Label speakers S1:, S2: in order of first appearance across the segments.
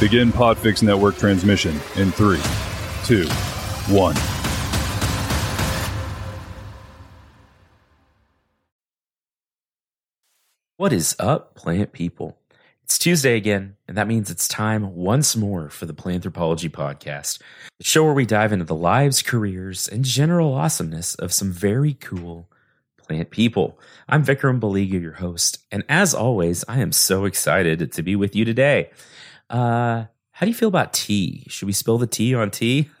S1: Begin Podfix Network transmission in three, two, one.
S2: What is up, plant people? It's Tuesday again, and that means it's time once more for the Planthropology Podcast, the show where we dive into the lives, careers, and general awesomeness of some very cool plant people. I'm Vikram Baliga, your host, and as always, I am so excited to be with you today. Uh, how do you feel about tea? Should we spill the tea on tea?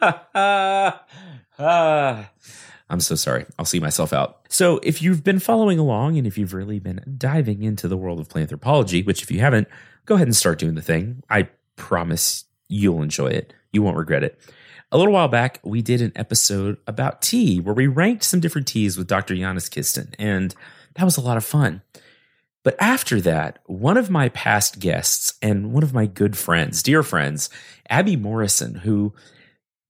S2: Ah. I'm so sorry. I'll see myself out. So, if you've been following along and if you've really been diving into the world of plant anthropology, which if you haven't, go ahead and start doing the thing. I promise you'll enjoy it. You won't regret it. A little while back, we did an episode about tea where we ranked some different teas with Dr. Janis Kisten, and that was a lot of fun. But after that, one of my past guests and one of my good friends, dear friends, Abby Morrison, who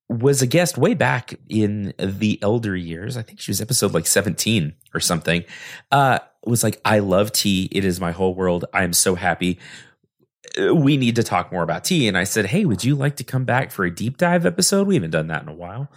S2: was a guest way back in the elder years. I think she was episode like 17 or something. Uh, was like, I love tea. It is my whole world. I am so happy. We need to talk more about tea. And I said, Hey, would you like to come back for a deep dive episode? We haven't done that in a while.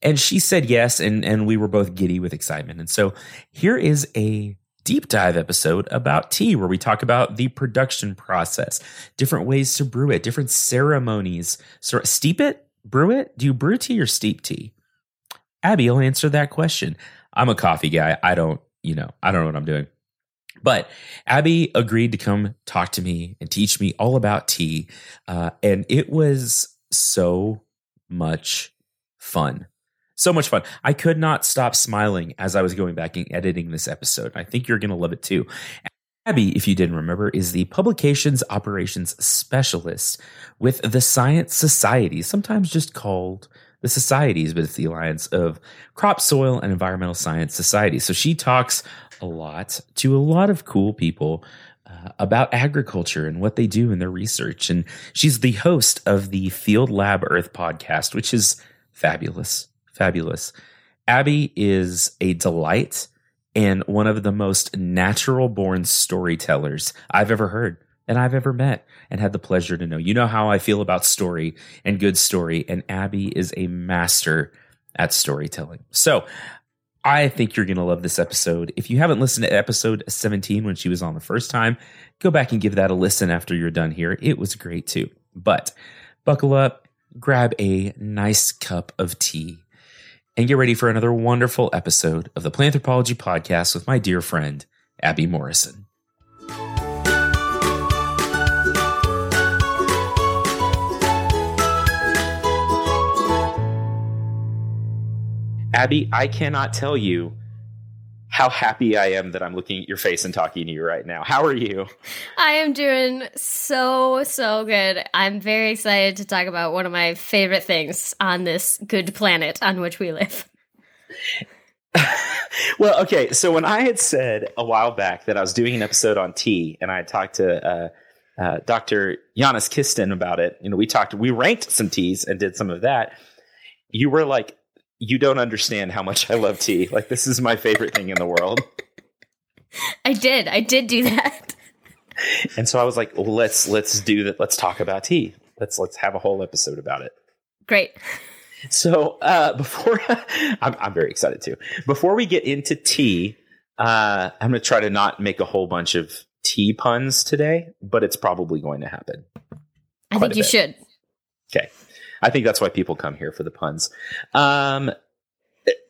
S2: And she said yes. And, and we were both giddy with excitement. And so here is a deep dive episode about tea where we talk about the production process, different ways to brew it, different ceremonies. So steep it, brew it? Do you brew tea or steep tea? Abby will answer that question. I'm a coffee guy. I don't, you know, I don't know what I'm doing. But Abby agreed to come talk to me and teach me all about tea. Uh, and it was so much fun. So much fun. I could not stop smiling as I was going back and editing this episode. I think you're going to love it too. Abby, if you didn't remember, is the publications operations specialist with the Science Society, sometimes just called the societies, but it's the Alliance of Crop, Soil, and Environmental Science Societies. So she talks a lot to a lot of cool people uh, about agriculture and what they do in their research. And she's the host of the Field Lab Earth podcast, which is fabulous, fabulous. Abby is a delight and one of the most natural born storytellers I've ever heard and I've ever met and had the pleasure to know. You know how I feel about story and good story, and Abby is a master at storytelling. So I think you're going to love this episode. If you haven't listened to episode 17 when she was on the first time, go back and give that a listen after you're done here. It was great too. But buckle up, grab a nice cup of tea and get ready for another wonderful episode of the Planthropology Podcast with my dear friend, Abby Morrison. Abby, I cannot tell you how happy I am that I'm looking at your face and talking to you right now. How are you?
S3: I am doing so, so good. I'm very excited to talk about one of my favorite things on this good planet on which we live.
S2: well, okay. So when I had said a while back that I was doing an episode on tea and I had talked to uh, uh, Dr. Janis Kisten about it, you know, we talked, we ranked some teas and did some of that. You were like, you don't understand how much I love tea. Like this is my favorite thing in the world.
S3: I did. I did do that.
S2: And so I was like, well, let's let's do that. Let's talk about tea. Let's let's have a whole episode about it.
S3: Great.
S2: So uh, before I'm, I'm very excited too. Before we get into tea, uh, I'm going to try to not make a whole bunch of tea puns today, but it's probably going to happen.
S3: I think you bit. should.
S2: Okay. I think that's why people come here for the puns. Um,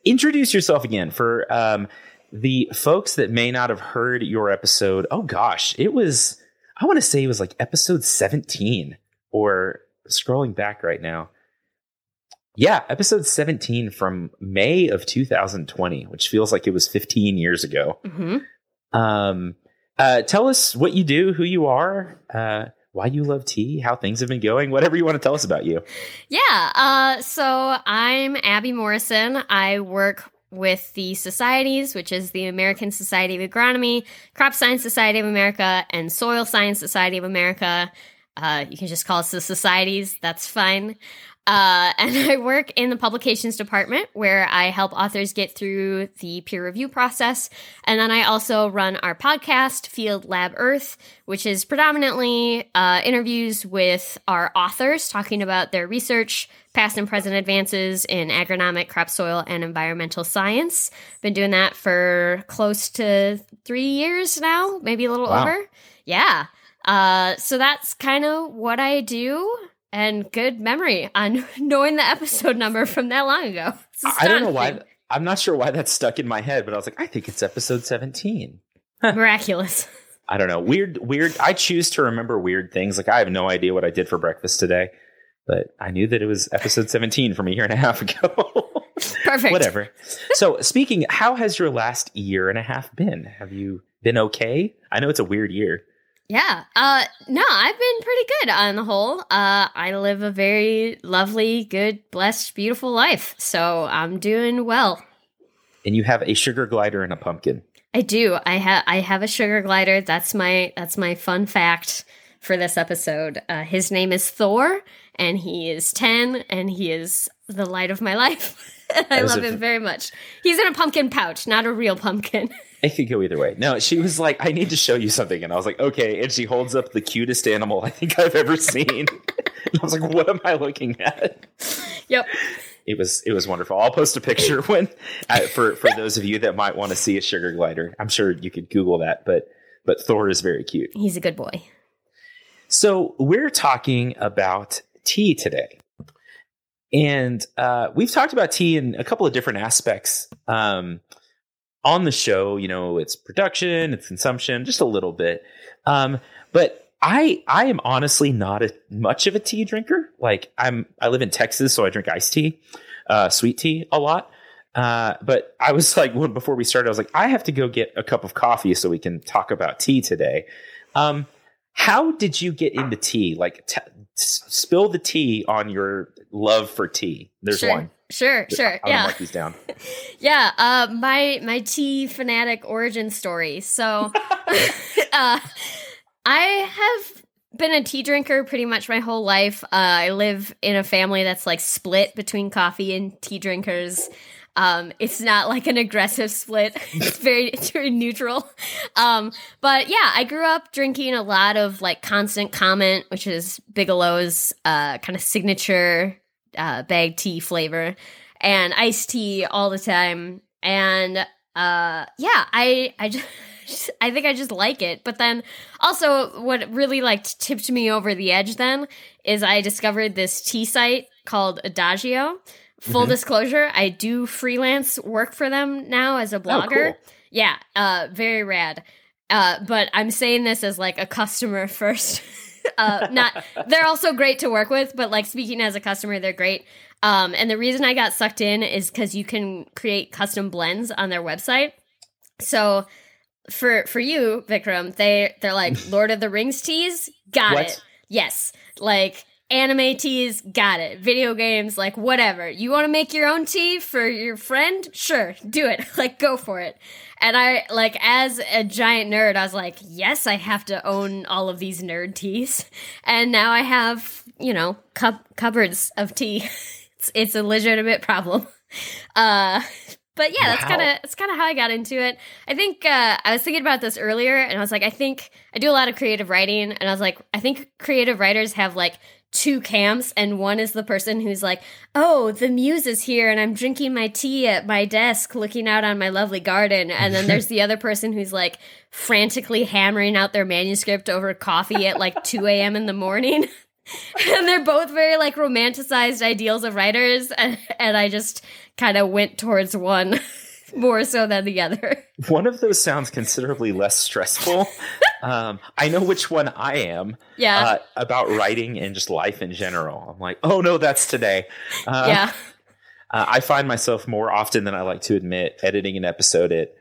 S2: introduce yourself again for um, the folks that may not have heard your episode. Oh gosh, it was, I want to say it was like episode 17 or scrolling back right now. Yeah, episode 17 from May of 2020, which feels like it was 15 years ago. Mm-hmm. Um, uh, tell us what you do, who you are, uh, why you love tea, how things have been going, whatever you want to tell us about you.
S3: Yeah. Uh, so I'm Abby Morrison. I work with the societies, which is the American Society of Agronomy, Crop Science Society of America, and Soil Science Society of America. Uh, you can just call us the societies. That's fine. Uh, and I work in the publications department where I help authors get through the peer review process. And then I also run our podcast, Field Lab Earth, which is predominantly uh, interviews with our authors talking about their research, past and present advances in agronomic, crop soil, and environmental science. Been doing that for close to three years now, maybe a little
S2: Wow.
S3: over. Yeah. Uh, so that's kind of what I do. And good memory on knowing the episode number from that long ago.
S2: I don't know why. I'm not sure why that stuck in my head, but I was like, I think it's episode 17.
S3: Miraculous.
S2: I don't know. Weird, weird. I choose to remember weird things. Like I have no idea what I did for breakfast today, but I knew that it was episode 17 from a year and a half ago.
S3: Perfect.
S2: Whatever. So, speaking, how has your last year and a half been? Have you been okay? I know it's a weird year.
S3: Yeah. Uh no, I've been pretty good on the whole. Uh I live a very lovely, good, blessed, beautiful life. So I'm doing well.
S2: And you have a sugar glider and a pumpkin.
S3: I do. I have I have a sugar glider. That's my that's my fun fact for this episode. Uh, his name is Thor, and he is ten, and he is the light of my life. I love
S2: a-
S3: him very much. He's in a pumpkin pouch, not a real pumpkin.
S2: It could go either way. No, she was like, I need to show you something. And I was like, okay. And she holds up the cutest animal I think I've ever seen. I was like, what am I looking at?
S3: yep.
S2: It was it was wonderful. I'll post a picture when uh, for for those of you that might want to see a sugar glider. I'm sure you could Google that, but but Thor is very cute.
S3: He's a good boy.
S2: So we're talking about tea today, and uh, we've talked about tea in a couple of different aspects um, on the show. You know, its production, its consumption, just a little bit. Um, but I I am honestly not a, much of a tea drinker. Like I'm I live in Texas, so I drink iced tea, uh, sweet tea a lot. Uh, but I was like, when, before we started, I was like, I have to go get a cup of coffee so we can talk about tea today. Um, how did you get into tea? Like, t- spill the tea on your love for tea. There's
S3: sure.
S2: one.
S3: Sure, sure.
S2: I'm
S3: Yeah.
S2: mark these down.
S3: Yeah, uh, my my tea fanatic origin story. So, uh, I have been a tea drinker pretty much my whole life. Uh, I live in a family that's like split between coffee and tea drinkers. Um, it's not like an aggressive split. It's very, it's very neutral. Um, but yeah, I grew up drinking a lot of like Constant Comment, which is Bigelow's uh, kind of signature uh, bag tea flavor, and iced tea all the time. And uh, yeah, I I just I think I just like it. But then also, what really like tipped me over the edge then is I discovered this tea site called Adagio. Full
S2: Mhm.
S3: disclosure, I do freelance work for them now as a blogger.
S2: cool.
S3: Yeah, uh, very rad. Uh, but I'm saying this as like a customer first. uh, not they're also great to work with, but like speaking as a customer, they're great. Um, and the reason I got sucked in is because you can create custom blends on their website. So for for you, Vikram, they they're like Lord of the Rings teas, got
S2: What?
S3: it. Yes, like anime teas, got it. Video games, like whatever. You want to make your own tea for your friend? Sure, do it. Like go for it. And I like as a giant nerd, I was like, yes, I have to own all of these nerd teas. And now I have, you know, cup cupboards of tea. it's it's a legitimate problem. Uh but yeah, that's
S2: Wow.
S3: kind of that's kind of how I got into it. I think uh, I was thinking about this earlier, and I was like, I think I do a lot of creative writing, and I was like, I think creative writers have like two camps, and one is the person who's like, oh, the muse is here, and I'm drinking my tea at my desk, looking out on my lovely garden, and then there's the other person who's like frantically hammering out their manuscript over coffee at like 2 a.m. in the morning. and they're both very like romanticized ideals of writers and, and i just kind of went towards one more so than the other
S2: One of those sounds considerably less stressful. um, I know which one I am
S3: yeah
S2: uh, about writing and just life in general. I'm like, oh no, that's today. Uh,
S3: yeah
S2: Uh, I find myself more often than I like to admit editing an episode at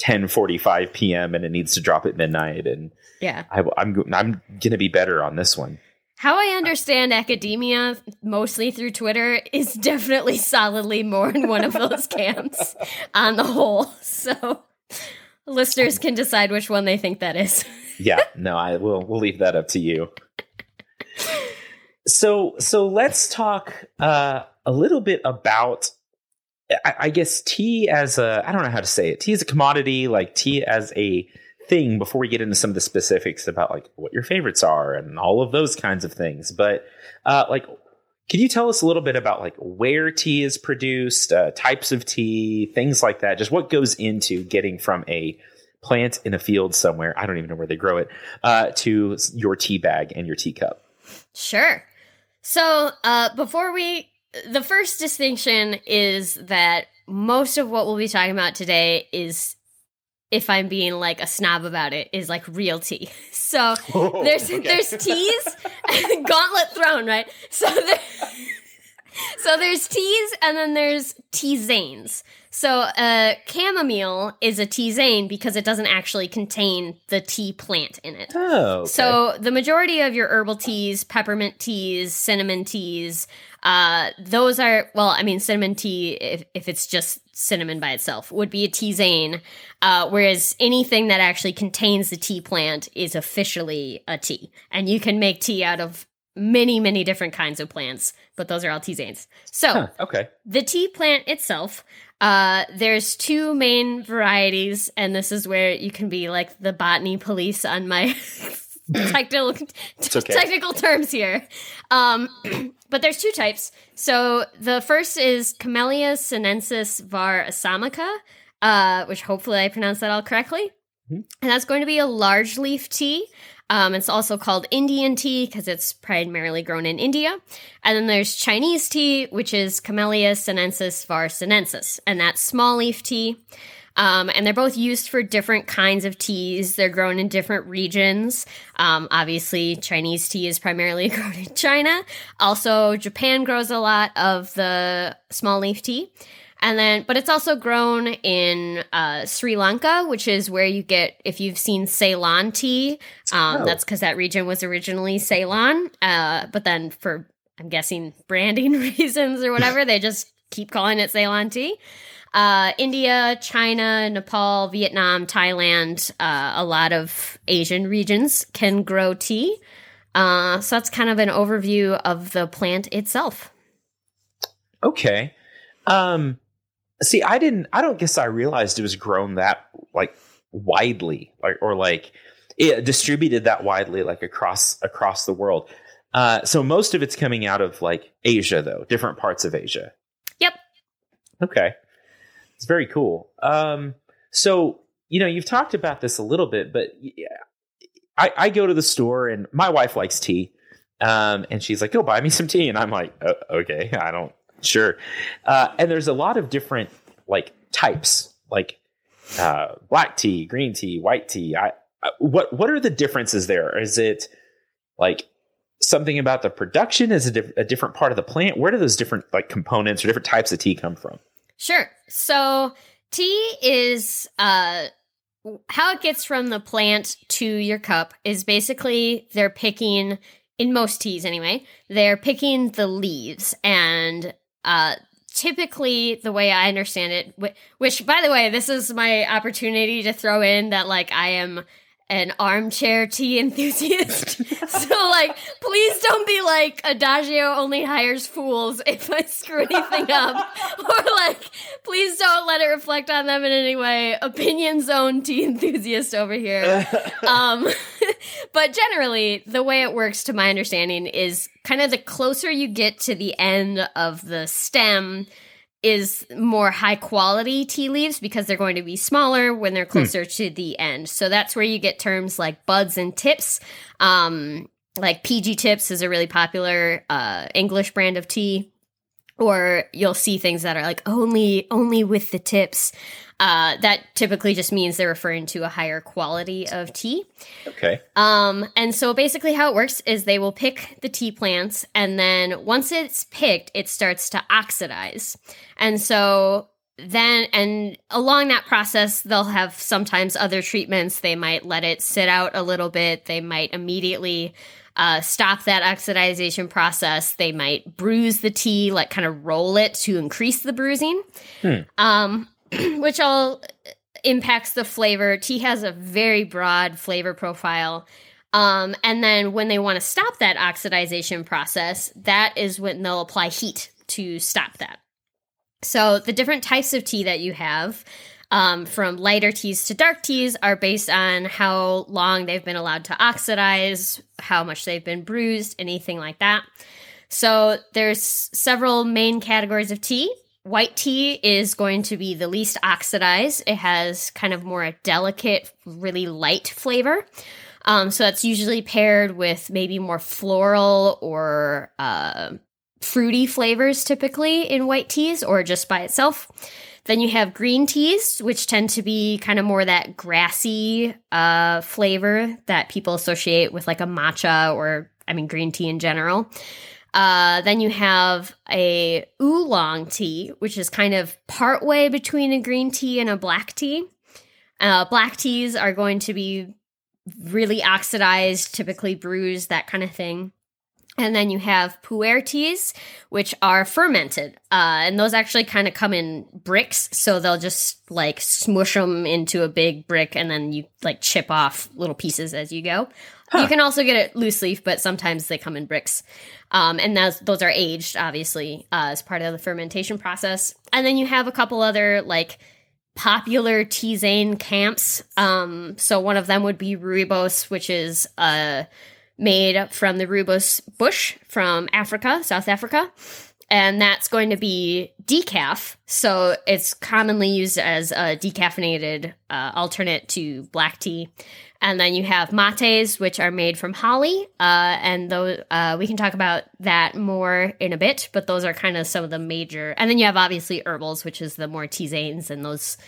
S2: 10:45 p.m. and it needs to drop at midnight, and
S3: yeah
S2: I, I'm I'm gonna be better on this one.
S3: How i understand academia mostly through twitter is definitely solidly more in one of those camps on the whole so listeners can decide which one they think that is
S2: Yeah, no, I will. We'll leave that up to you. so so let's talk uh, a little bit about I, I guess tea as a I don't know how to say it. Tea as a commodity, like tea as a thing before we get into some of the specifics about like what your favorites are and all of those kinds of things. But uh, like can you tell us a little bit about like where tea is produced, uh, types of tea, things like that? Just what goes into getting from a plant in a field somewhere, I don't even know where they grow it, uh, to your tea bag and your teacup?
S3: Sure. So, uh, before we, the first distinction is that most of what we'll be talking about today is, if I'm being like a snob about it, is like real tea. So
S2: Oh,
S3: there's
S2: okay.
S3: there's teas, gauntlet thrown, right? So there, so there's teas and then there's tisanes. So uh, chamomile is a tisane because it doesn't actually contain the tea plant in it.
S2: Oh, okay.
S3: So the majority of your herbal teas, peppermint teas, cinnamon teas, uh, those are well, I mean, cinnamon tea, if, if it's just cinnamon by itself, would be a tisane. Uh, whereas anything that actually contains the tea plant is officially a tea, and you can make tea out of many, many different kinds of plants. But those are all tisanes. So
S2: Huh, okay.
S3: the tea plant itself uh there's two main varieties and this is where you can be like the botany police on my technical
S2: okay.
S3: technical terms here um but there's two types so the first is camellia sinensis var assamica uh which hopefully i pronounced that all correctly
S2: Mhm.
S3: and that's going to be a large leaf tea um, it's also called Indian tea because it's primarily grown in India. And then there's Chinese tea, which is Camellia sinensis var sinensis, and that's small leaf tea. Um, and they're both used for different kinds of teas. They're grown in different regions. Um, obviously, Chinese tea is primarily grown in China. Also, Japan grows a lot of the small leaf tea. And then, but it's also grown in uh, Sri Lanka, which is where you get, if you've seen Ceylon tea, um,
S2: Oh.
S3: that's because that region was originally Ceylon. Uh, but then, for I'm guessing branding reasons or whatever, they just keep calling it Ceylon tea. Uh, India, China, Nepal, Vietnam, Thailand, uh, a lot of Asian regions can grow tea. Uh, so that's kind of an overview of the plant itself.
S2: Okay. Um see I didn't I don't guess I realized it was grown that like widely like or like it distributed that widely like across across the world. Uh so most of it's coming out of like Asia though, different parts of Asia.
S3: Yep.
S2: Okay. It's very cool. Um so you know, you've talked about this a little bit, but yeah, I, I go to the store and my wife likes tea. Um, and she's like, "Go buy me some tea," and I'm like, "Uh, "Okay, I don't sure." Uh, and there's a lot of different like types, like uh, black tea, green tea, white tea. I, I what what are the differences there? Is it like something about the production? Is it a, diff- a different part of the plant? Where do those different like components or different types of tea come from?
S3: Sure. So tea is uh how it gets from the plant to your cup is basically they're picking in most teas anyway, they're picking the leaves and uh typically the way I understand it which by the way, this is my opportunity to throw in that like I am an armchair tea enthusiast. so like please don't be like Adagio only hires fools if I screw anything up. or like please don't let it reflect on them in any way. Opinion zone tea enthusiast over here. um but generally the way it works to my understanding is kind of the closer you get to the end of the stem is more high quality tea leaves because they're going to be smaller when they're closer to the end. So that's where you get terms like buds and tips. Um, like PG Tips is a really popular uh, English brand of tea. Or you'll see things that are like only only with the tips. Uh, that typically just means they're referring to a higher quality of tea.
S2: okay.
S3: Um, and so basically, how it works is they will pick the tea plants, and then once it's picked, it starts to oxidize. And so then, and along that process, they'll have sometimes other treatments. They might let it sit out a little bit, they might immediately uh, stop that oxidization process. They might bruise the tea, like kind of roll it to increase the bruising, um, which all impacts the flavor. Tea has a very broad flavor profile. Um, and then when they want to stop that oxidization process, that is when they'll apply heat to stop that. So the different types of tea that you have, um, from lighter teas to dark teas, are based on how long they've been allowed to oxidize, how much they've been bruised, anything like that. So there's several main categories of tea. White tea is going to be the least oxidized. It has kind of more a delicate, really light flavor. Um, so that's usually paired with maybe more floral or uh, fruity flavors typically in white teas or just by itself. Then you have green teas, which tend to be kind of more that grassy uh, flavor that people associate with like a matcha or, I mean, green tea in general. Uh, then you have a oolong tea, which is kind of partway between a green tea and a black tea. Uh, black teas are going to be really oxidized, typically bruised, that kind of thing. And then you have pu'er teas, which are fermented. Uh, and those actually kind of come in bricks. So they'll just like smush them into a big brick and then you like chip off little pieces as you go. You can also get it loose leaf, but sometimes they come in bricks. Um, and those, those are aged, obviously, uh, as part of the fermentation process. And then you have a couple other like popular tisane camps. Um, so one of them would be rooibos, which is uh, made from the rooibos bush from Africa, South Africa. And that's going to be decaf. So it's commonly used as a decaffeinated uh, alternate to black tea. And then you have mates, which are made from holly, uh, and those uh, we can talk about that more in a bit. But those are kind of some of the major. And then you have obviously herbals, which is the more tisanes, and those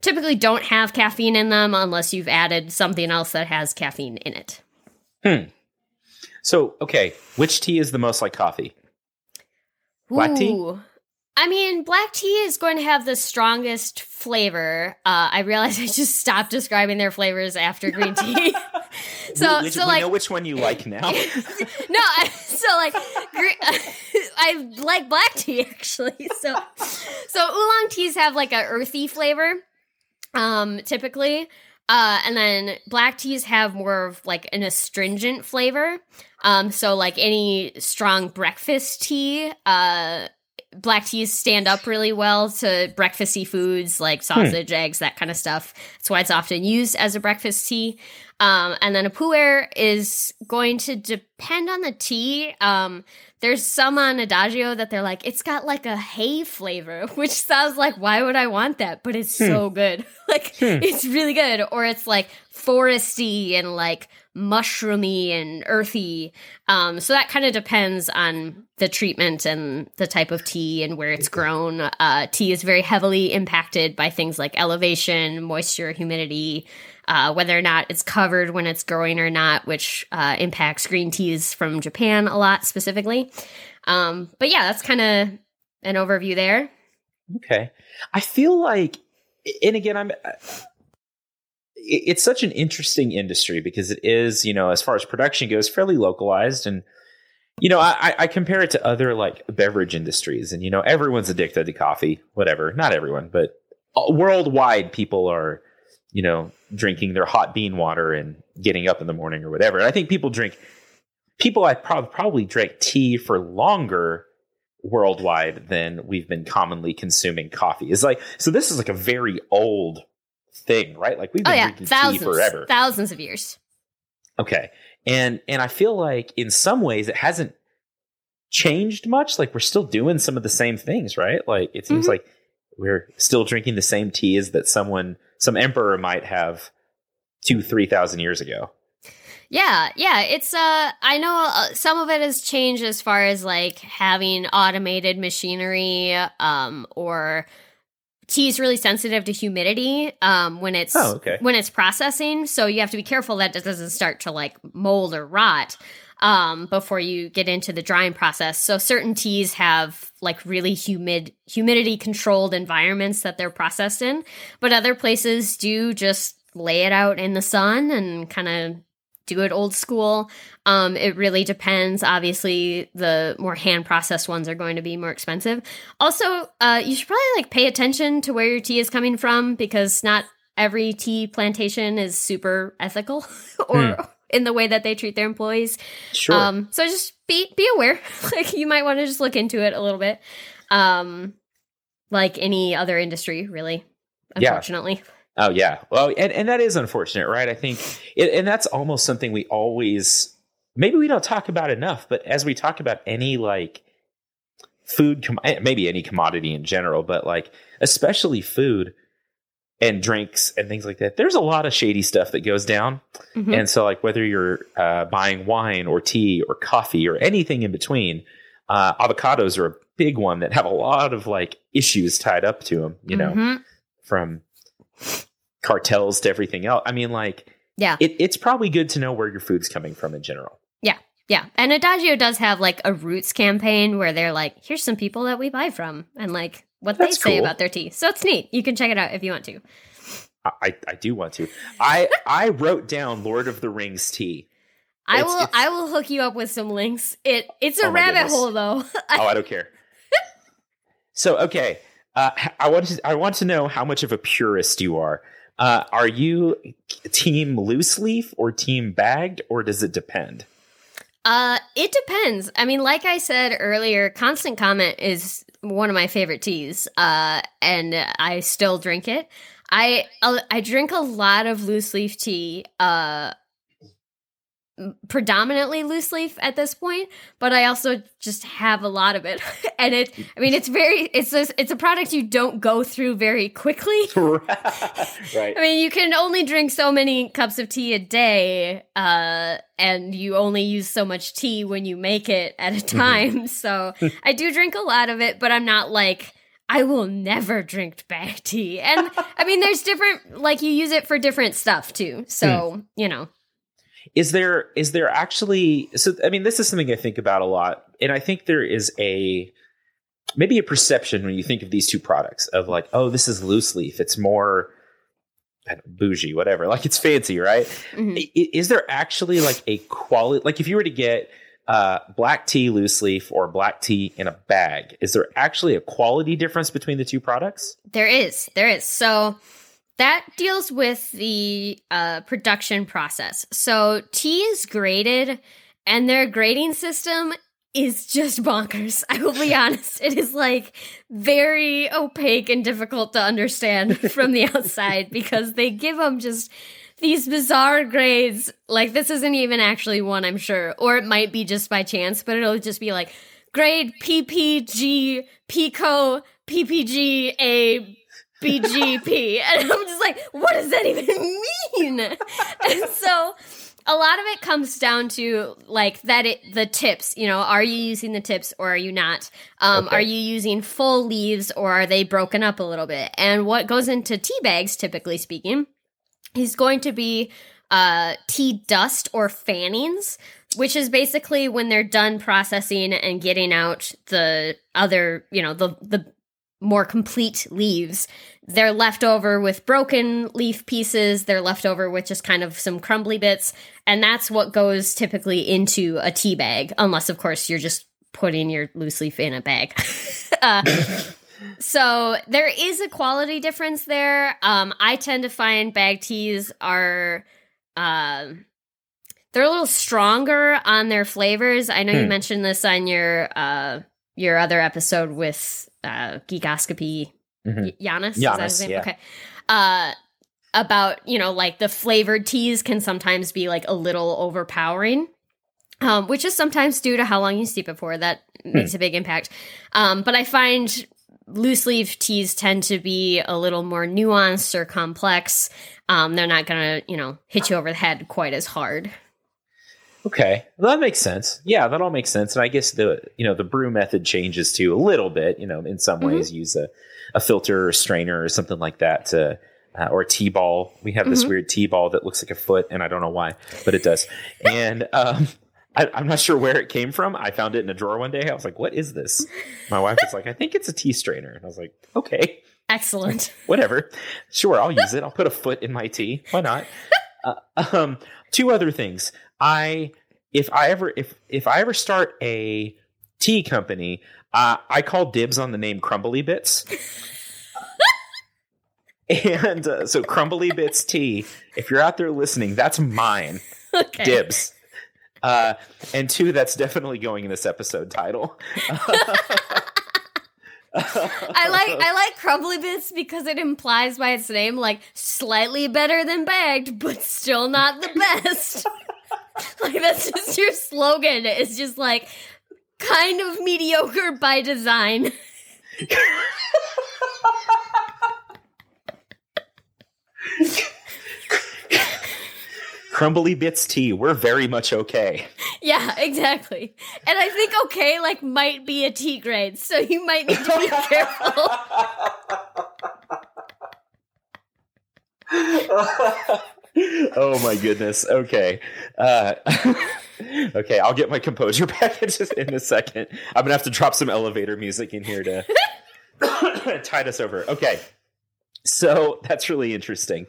S3: typically don't have caffeine in them unless you've added something else that has caffeine in it.
S2: Hmm. So, okay, which tea is the most like coffee? Black tea?
S3: I mean, black tea is going to have the strongest flavor. Uh, I realize I just stopped describing their flavors after green tea. so,
S2: which,
S3: so
S2: we
S3: like,
S2: know which one you like now.
S3: no, I, so like, I like black tea actually. So, so oolong teas have like a earthy flavor, um, typically. Uh, and then black teas have more of like an astringent flavor. Um, so like any strong breakfast tea, uh, black teas stand up really well to breakfasty foods like sausage, eggs, that kind of stuff. That's why it's often used as a breakfast tea. Um, and then a pu'er is going to depend on the tea. Um, there's some on Adagio that they're like, it's got like a hay flavor, which sounds like, why would I want that? But it's so good. like, it's really good. Or it's like foresty and like mushroomy and earthy. Um, so that kind of depends on the treatment and the type of tea and where it's grown. Uh, tea is very heavily impacted by things like elevation, moisture, humidity, uh, whether or not it's covered when it's growing or not, which uh, impacts green teas from Japan a lot specifically. Um, but yeah, that's kind of an overview there.
S2: Okay. I feel like, and again, I'm. It- It's such an interesting industry because it is, you know, as far as production goes, fairly localized, and you know, I, I compare it to other like beverage industries, and you know, everyone's addicted to coffee, whatever. Not everyone, but worldwide, people are, you know, drinking their hot bean water and getting up in the morning or whatever. And I think people drink, people I prob- probably drank tea for longer worldwide than we've been commonly consuming coffee. Is like so this is like a very old thing, right? Like we've
S3: Oh
S2: been
S3: yeah,
S2: drinking
S3: thousands,
S2: tea forever.
S3: thousands of years.
S2: Okay. And and I feel like in some ways it hasn't changed much. Like we're still doing some of the same things, right? Like it seems
S3: Mhm.
S2: like we're still drinking the same teas that someone some emperor might have two, three thousand years ago.
S3: Yeah, yeah, it's uh I know uh, some of it has changed as far as like having automated machinery um or tea is really sensitive to humidity um when it's
S2: Oh, okay.
S3: when it's processing, so you have to be careful that it doesn't start to like mold or rot um before you get into the drying process. So certain teas have like really humid humidity controlled environments that they're processed in, but other places do just lay it out in the sun and kind of do it old school. Um, it really depends. Obviously, the more hand processed ones are going to be more expensive. Also, uh, you should probably like pay attention to where your tea is coming from because not every tea plantation is super ethical or in the way that they treat their employees.
S2: Sure.
S3: Um, so just be be aware. like you might want to just look into it a little bit. Um, like any other industry, really.
S2: Yeah. Oh yeah. Well, and, and that is unfortunate, right? I think, it, and that's almost something we always maybe we don't talk about enough. But as we talk about any like food, com- eh, maybe any commodity in general, but like especially food and drinks and things like that, there's a lot of shady stuff that goes down.
S3: Mhm.
S2: And so, like whether you're uh, buying wine or tea or coffee or anything in between, uh, avocados are a big one that have a lot of like issues tied up to them. You know
S3: Mhm.
S2: from cartels to everything else. I mean, like,
S3: Yeah.
S2: it, it's probably good to know where your food's coming from in general.
S3: Yeah, yeah. and Adagio does have like a roots campaign where they're like, "Here's some people that we buy from," and like what
S2: That's
S3: they say
S2: cool.
S3: about their tea. So it's neat. You can check it out if you want to.
S2: I, I, do want to. I I wrote down Lord of the Rings tea.
S3: I
S2: It's-
S3: will.
S2: it's-
S3: I will hook you up with some links. It. It's a
S2: Oh
S3: rabbit hole though.
S2: Oh, I don't care. so okay, uh, I want to I want to know how much of a purist you are. Uh, are you team loose leaf or team bagged, or does it depend?
S3: Uh, it depends. I mean, like I said earlier, Constant Comment is one of my favorite teas. Uh, and I still drink it. I I drink a lot of loose leaf tea. Uh, predominantly loose leaf at this point, but I also just have a lot of it. and it, I mean, it's very, it's a, it's a product you don't go through very quickly.
S2: right.
S3: I mean, you can only drink so many cups of tea a day, uh, and you only use so much tea when you make it at a time. so I do drink a lot of it, but I'm not like, I will never drink bag tea. And I mean, there's different, like, you use it for different stuff too. So, you know.
S2: Is there is there actually so i mean this is something i think about a lot and i think there is a maybe a perception when you think of these two products of like oh this is loose leaf it's more I don't know, bougie whatever like it's fancy right
S3: Mhm.
S2: I- is there actually like a quality like if you were to get uh, black tea loose leaf or black tea in a bag is there actually a quality difference between the two products
S3: There is. There is. So that deals with the uh, production process. So tea is graded, and their grading system is just bonkers. I will be honest. It is like very opaque and difficult to understand from the outside because they give them just these bizarre grades. Like, this isn't even actually one, I'm sure. Or it might be just by chance, but it'll just be like grade PPG, pekoe, PPG, A, BGP. And I'm just like, what does that even mean? And so a lot of it comes down to like that it the tips, you know, are you using the tips or are you not? Um,
S2: Okay.
S3: Are you using full leaves or are they broken up a little bit? And what goes into tea bags, typically speaking, is going to be uh, tea dust or fannings, which is basically when they're done processing and getting out the other, you know, the the more complete leaves. They're left over with broken leaf pieces. They're left over with just kind of some crumbly bits, and that's what goes typically into a tea bag, unless of course you're just putting your loose leaf in a bag. uh, so there is a quality difference there. Um, I tend to find bag teas are um they're a little stronger on their flavors. I know you
S2: Hmm.
S3: mentioned this on your uh your other episode with uh Geekoscopy
S2: Mhm.
S3: Y- Giannis. is that
S2: Giannis, yeah.
S3: Okay. Uh about, you know, like the flavored teas can sometimes be like a little overpowering. Um, which is sometimes due to how long you steep it for. That
S2: Hmm.
S3: makes a big impact. Um, but I find loose leaf teas tend to be a little more nuanced or complex. Um, they're not gonna, you know, hit you over the head quite as hard.
S2: Okay, well, that makes sense. Yeah, that all makes sense. And I guess the you know the brew method changes too a little bit. You know, in some
S3: Mhm.
S2: ways, use a, a filter or strainer or something like that to. Uh, or a tea ball. We have this
S3: Mhm.
S2: weird tea ball that looks like a foot, and I don't know why, but it does. and um, I, I'm not sure where it came from. I found it in a drawer one day. I was like, "What is this?" My wife was like, "I think it's a tea strainer," and I was like, "Okay,
S3: Excellent.
S2: whatever. Sure, I'll use it. I'll put a foot in my tea. Why not? uh, um, two other things. I if I ever if if I ever start a tea company, uh, I call dibs on the name Crumbly Bits. and uh, so Crumbly Bits tea. If you're out there listening, that's mine.
S3: okay.
S2: Dibs. Uh, and two, that's definitely going in this episode title.
S3: I like I like crumbly bits because it implies by its name like slightly better than bagged, but still not the best. like that's just your slogan. It's just like kind of mediocre by design.
S2: Crumbly Bits tea. We're very much okay.
S3: Yeah, exactly. And I think okay like might be a T grade, so you might need to be careful.
S2: Oh my goodness. Okay. Uh, okay, I'll get my composure back in just in a second. I'm gonna have to drop some elevator music in here to tide us over. Okay. So that's really interesting.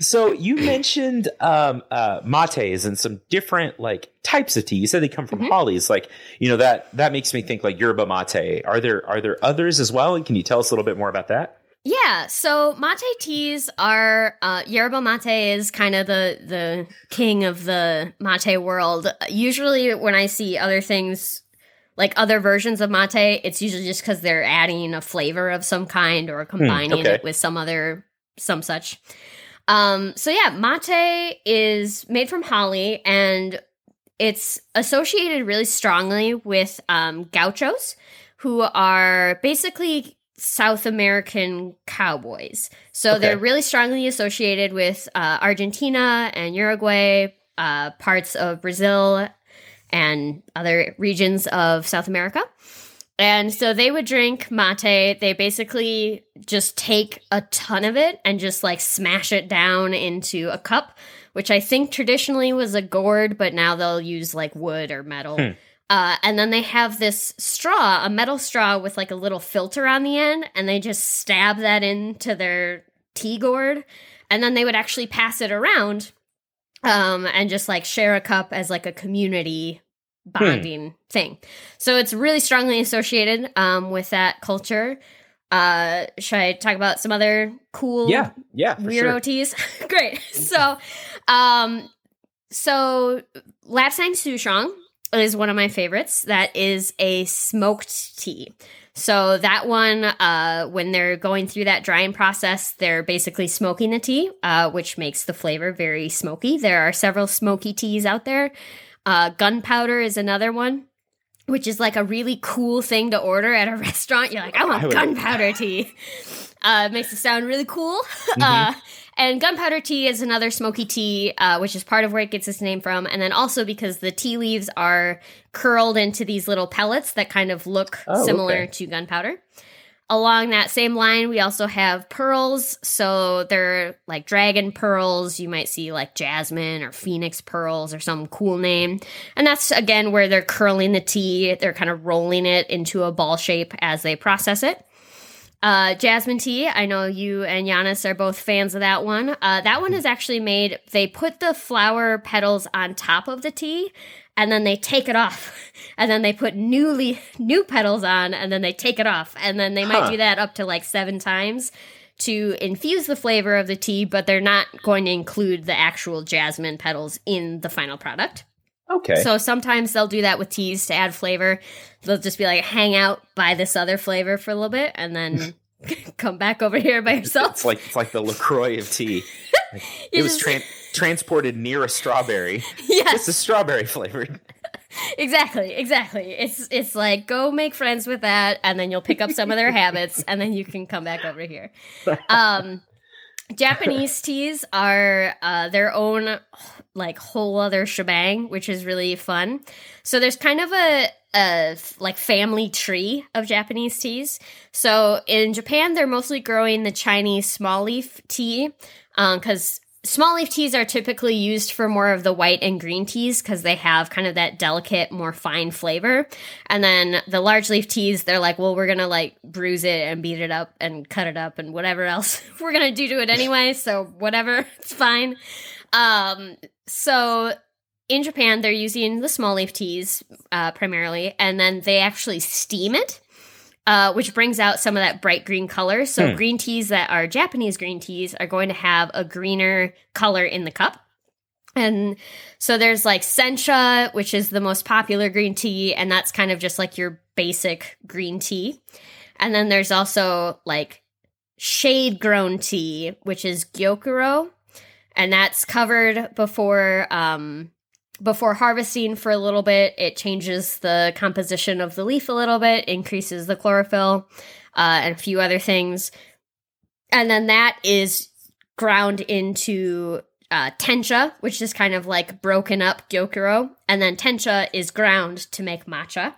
S2: So you mentioned um, uh, mates and some different like types of tea. You said they come from
S3: Mhm.
S2: hollies. Like you know that that makes me think like yerba mate. Are there are there others as well? And can you tell us a little bit more about that?
S3: Yeah, so mate teas are uh, yerba mate is kind of the the king of the mate world. Usually, when I see other things like other versions of mate, it's usually just because they're adding a flavor of some kind or combining
S2: okay.
S3: it with some other some such. Um, so yeah, mate is made from holly and it's associated really strongly with um, gauchos, who are basically South American cowboys. So
S2: Okay.
S3: they're really strongly associated with uh, Argentina and Uruguay, uh, parts of Brazil, and other regions of South America. And so they would drink mate. They basically just take a ton of it and just like smash it down into a cup, which I think traditionally was a gourd, but now they'll use like wood or metal.
S2: Hmm.
S3: Uh, and then they have this straw, a metal straw with like a little filter on the end, and they just stab that into their tea gourd. And then they would actually pass it around um, and just like share a cup as like a community bonding thing. So it's really strongly associated um, with that culture. Uh, should I talk about some other cool
S2: Yeah, yeah,
S3: weirdo
S2: sure.
S3: teas? Great. So, um, so Lapsang Souchong is one of my favorites. That is a smoked tea. So that one, uh, when they're going through that drying process, they're basically smoking the tea, uh, which makes the flavor very smoky. There are several smoky teas out there. Uh, gunpowder is another one, which is like a really cool thing to order at a restaurant. You're like, I want
S2: I
S3: gunpowder tea. Uh, it makes it sound really cool. Uh, and gunpowder tea is another smoky tea, uh, which is part of where it gets its name from. And then also because the tea leaves are curled into these little pellets that kind of look
S2: Oh,
S3: similar
S2: okay.
S3: to gunpowder. Along that same line, we also have pearls. So they're like dragon pearls. You might see like jasmine or phoenix pearls or some cool name. And that's again where they're curling the tea. They're kind of rolling it into a ball shape as they process it. Uh, jasmine tea. I know you and Giannis are both fans of that one. Uh, that one is actually made. They put the flower petals on top of the tea, and then they take it off, and then they put newly new petals on, and then they take it off, and then they might
S2: Huh.
S3: do that up to like seven times to infuse the flavor of the tea. But they're not going to include the actual jasmine petals in the final product.
S2: Okay.
S3: So sometimes they'll do that with teas to add flavor. They'll just be like, hang out by this other flavor for a little bit and then come back over here by yourself.
S2: it's like it's like the LaCroix of tea. Like, it was tran- transported near a strawberry.
S3: yes,
S2: It's a strawberry flavored.
S3: exactly, exactly. It's it's like go make friends with that, and then you'll pick up some of their habits, and then you can come back over here. Um, Japanese teas are uh, their own like whole other shebang, which is really fun. So there's kind of a, a like family tree of Japanese teas. So in Japan, they're mostly growing the Chinese small leaf tea because small leaf teas are typically used for more of the white and green teas because they have kind of that delicate, more fine flavor. And then the large leaf teas, they're like, well, we're gonna like bruise it and beat it up and cut it up and whatever else we're gonna do to it anyway. So whatever, it's fine. Um, so in Japan, they're using the small leaf teas uh, primarily, and then they actually steam it, uh, which brings out some of that bright green color. So
S2: Hmm.
S3: green teas that are Japanese green teas are going to have a greener color in the cup. And so there's like sencha, which is the most popular green tea, and that's kind of just like your basic green tea. And then there's also like shade grown tea, which is gyokuro, and that's covered before um before harvesting for a little bit. It changes the composition of the leaf a little bit, increases the chlorophyll, uh, and a few other things. And then that is ground into uh, tencha, which is kind of like broken up gyokuro, and then tencha is ground to make matcha.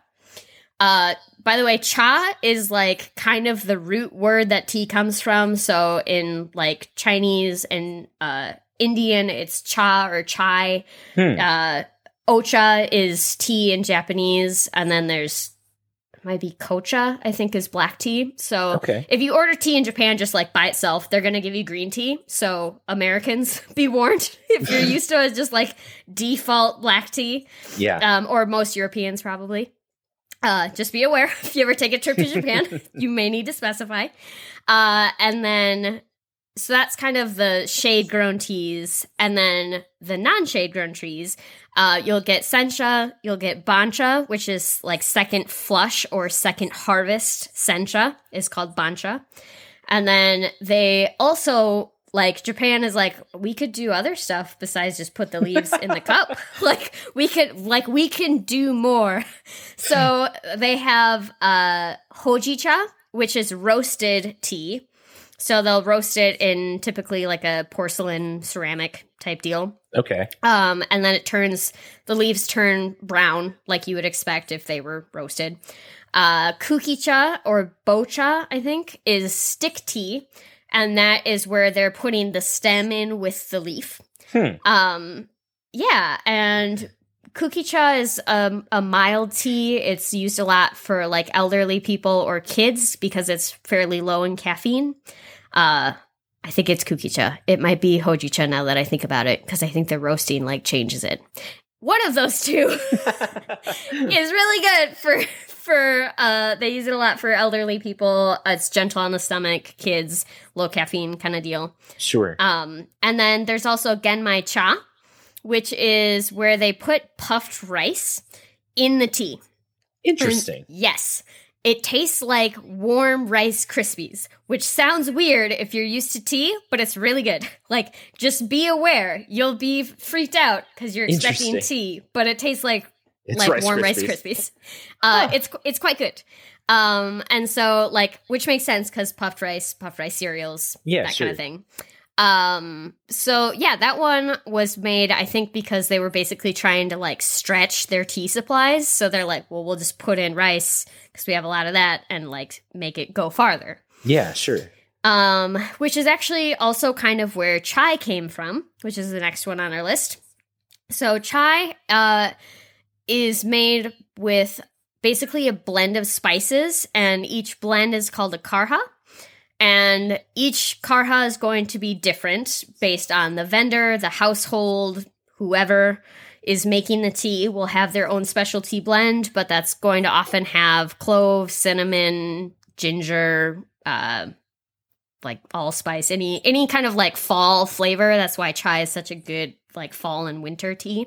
S3: Uh, by the way, cha is like kind of the root word that tea comes from. So in like Chinese and uh, Indian, it's cha or chai.
S2: Hmm.
S3: Uh, ocha is tea in Japanese, and then there's might be kocha. I think is black tea. So
S2: Okay.
S3: if you order tea in Japan just like by itself, they're gonna give you green tea. So Americans, be warned if you're used to it just like default black tea,
S2: Yeah.
S3: um, or most Europeans probably. Uh, just be aware if you ever take a trip to Japan, you may need to specify. Uh, and then, so that's kind of the shade grown teas. And then the non shade grown trees, uh, you'll get sencha, you'll get bancha, which is like second flush or second harvest. Sencha is called bancha. And then they also like Japan is like we could do other stuff besides just put the leaves in the cup. Like we could like we can do more. So they have uh hojicha, which is roasted tea. So they'll roast it in typically like a porcelain ceramic type deal.
S2: Okay.
S3: Um, and then it turns the leaves turn brown like you would expect if they were roasted. Uh, kukicha or bocha, I think, is stick tea, and that is where they're putting the stem in with the leaf.
S2: Hmm.
S3: Um, yeah, and kukicha is um, a mild tea. It's used a lot for like elderly people or kids because it's fairly low in caffeine. Uh, I think it's kukicha. It might be hojicha now that I think about it because I think the roasting like changes it. One of those two is really good for for uh they use it a lot for elderly people. It's gentle on the stomach, kids, low caffeine kind of deal.
S2: Sure.
S3: Um, and then there's also genmai cha, which is where they put puffed rice in the tea.
S2: Interesting.
S3: Yes. It tastes like warm Rice Krispies, which sounds weird if you're used to tea, but it's really good. Like, just be aware. You'll be freaked out because you're expecting tea, but it tastes like
S2: It's
S3: like
S2: Rice
S3: warm Rice
S2: Krispies.
S3: Krispies. Uh,
S2: Huh.
S3: It's it's quite good. Um, and so like, which makes sense because puffed rice, puffed rice cereals,
S2: Yeah,
S3: that
S2: sure.
S3: kind of thing. Um, so yeah, that one was made, I think, because they were basically trying to like stretch their tea supplies. So they're like, well, we'll just put in rice because we have a lot of that and like make it go farther.
S2: Yeah, sure.
S3: Um, which is actually also kind of where chai came from, which is the next one on our list. So chai uh is made with basically a blend of spices and each blend is called a karha. And each karha is going to be different based on the vendor, the household, whoever is making the tea will have their own specialty blend, but that's going to often have clove, cinnamon, ginger, uh, like allspice, any any kind of like fall flavor. That's why chai is such a good like fall and winter tea.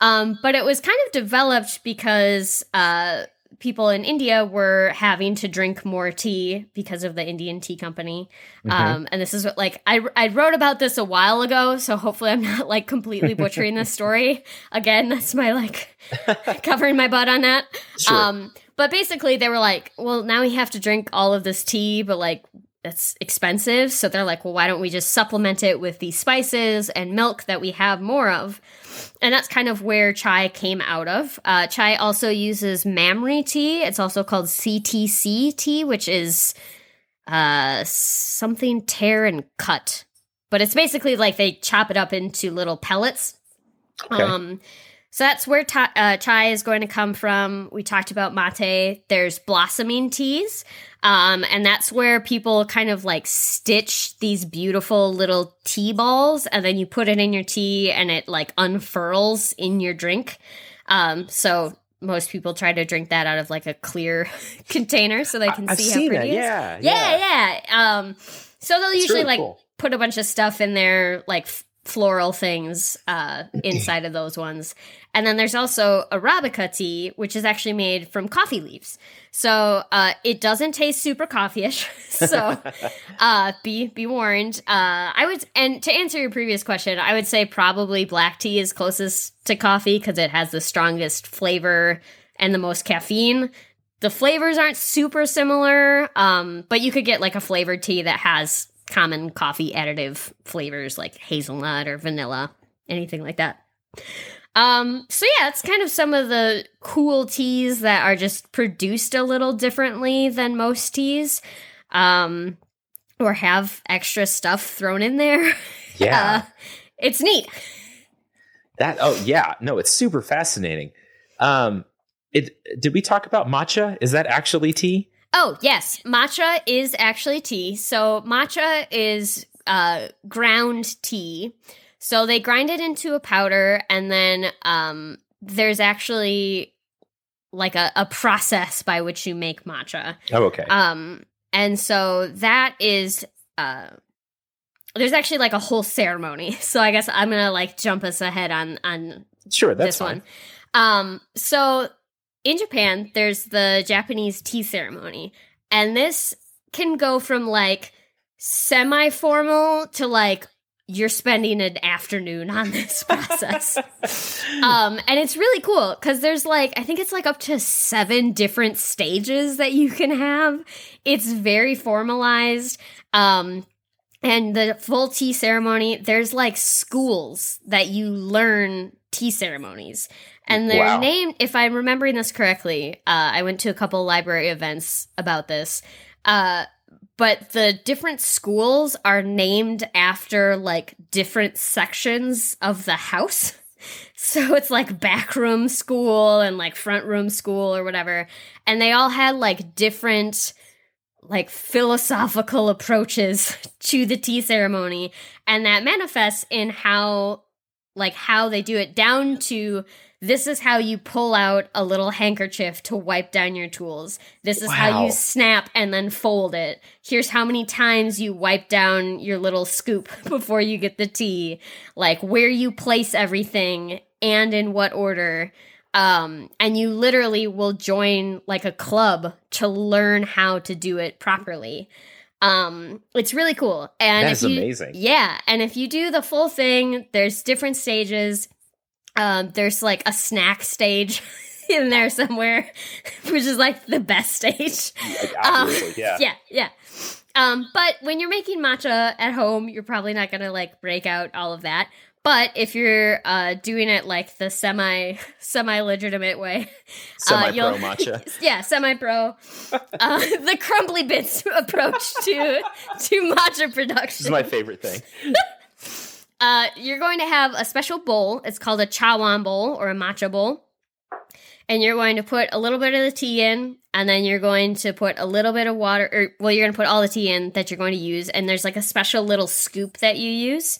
S3: Um, but it was kind of developed because uh, people in India were having to drink more tea because of the Indian Tea Company.
S2: Mhm.
S3: Um, and this is what like I I wrote about this a while ago, so hopefully I'm not like completely butchering this story. Again, that's my like covering my butt on that.
S2: Sure.
S3: Um, but basically, they were like, well, now we have to drink all of this tea, but like, that's expensive. So they're like, well, why don't we just supplement it with these spices and milk that we have more of? And that's kind of where chai came out of. Uh, chai also uses mamri tea. It's also called CTC tea, which is uh, something tear and cut. But it's basically like they chop it up into little pellets
S2: Okay.
S3: um, so that's where ta- uh, chai is going to come from. We talked about mate. There's blossoming teas. Um, and that's where people kind of like stitch these beautiful little tea balls and then you put it in your tea and it like unfurls in your drink. Um, so most people try to drink that out of like a clear container so they can
S2: I've
S3: see how pretty it is.
S2: Yeah.
S3: Yeah, yeah. Um, so they'll
S2: It's
S3: usually
S2: really
S3: like
S2: cool.
S3: put a bunch of stuff in there, like floral things uh, inside of those ones. And then there's also Arabica tea, which is actually made from coffee leaves. So uh, it doesn't taste super coffee-ish. so uh, be be warned. Uh, I would and to answer your previous question, I would say probably black tea is closest to coffee because it has the strongest flavor and the most caffeine. The flavors aren't super similar, um, but you could get like a flavored tea that has common coffee additive flavors like hazelnut or vanilla, anything like that. Um, so yeah, it's kind of some of the cool teas that are just produced a little differently than most teas. Um, or have extra stuff thrown in there.
S2: Yeah.
S3: Uh, it's neat.
S2: That oh yeah, no, it's super fascinating. Um it did we talk about matcha? Is that actually tea?
S3: Oh, yes. Matcha is actually tea. So matcha is uh ground tea. So they grind it into a powder and then um there's actually like a, a process by which you make matcha.
S2: Oh, okay.
S3: Um, and so that is uh there's actually like a whole ceremony. So I guess I'm gonna like jump us ahead on on
S2: sure, that's
S3: this
S2: fine.
S3: one. Um, so in Japan, there's the Japanese tea ceremony, and this can go from like semi formal to like you're spending an afternoon on this process. um, and it's really cool because there's like, I think it's like up to seven different stages that you can have. It's very formalized. Um, and the full tea ceremony, there's like schools that you learn tea ceremonies. And they're
S2: Wow.
S3: named, if I'm remembering this correctly, uh, I went to a couple library events about this. Uh, but the different schools are named after like different sections of the house. So it's like back room school and like front room school or whatever. And they all had like different like philosophical approaches to the tea ceremony and that manifests in how like how they do it down to this is how you pull out a little handkerchief to wipe down your tools. This is how you snap and then fold it. Here's how many times you wipe down your little scoop before you get the tea. Like where you place everything and in what order. Um, and you literally will join like a club to learn how to do it properly. Um, it's really cool. And
S2: That
S3: if
S2: is
S3: you,
S2: amazing.
S3: Yeah, and if you do the full thing, there's different stages. Um, there's like a snack stage in there somewhere, which is like the best stage.
S2: Obviously, yeah.
S3: yeah, yeah. Um, but when you're making matcha at home, you're probably not gonna like break out all of that. But if you're uh, doing it like the semi semi legitimate way,
S2: Semi
S3: uh,
S2: pro
S3: you'll-
S2: matcha.
S3: yeah, semi pro, uh, the crumbly bits approach to to matcha production.
S2: This is my favorite thing.
S3: Uh, you're going to have a special bowl. It's called a chawan bowl or a matcha bowl. And you're going to put a little bit of the tea in, and then you're going to put a little bit of water, or well, you're going to put all the tea in that you're going to use. And there's like a special little scoop that you use.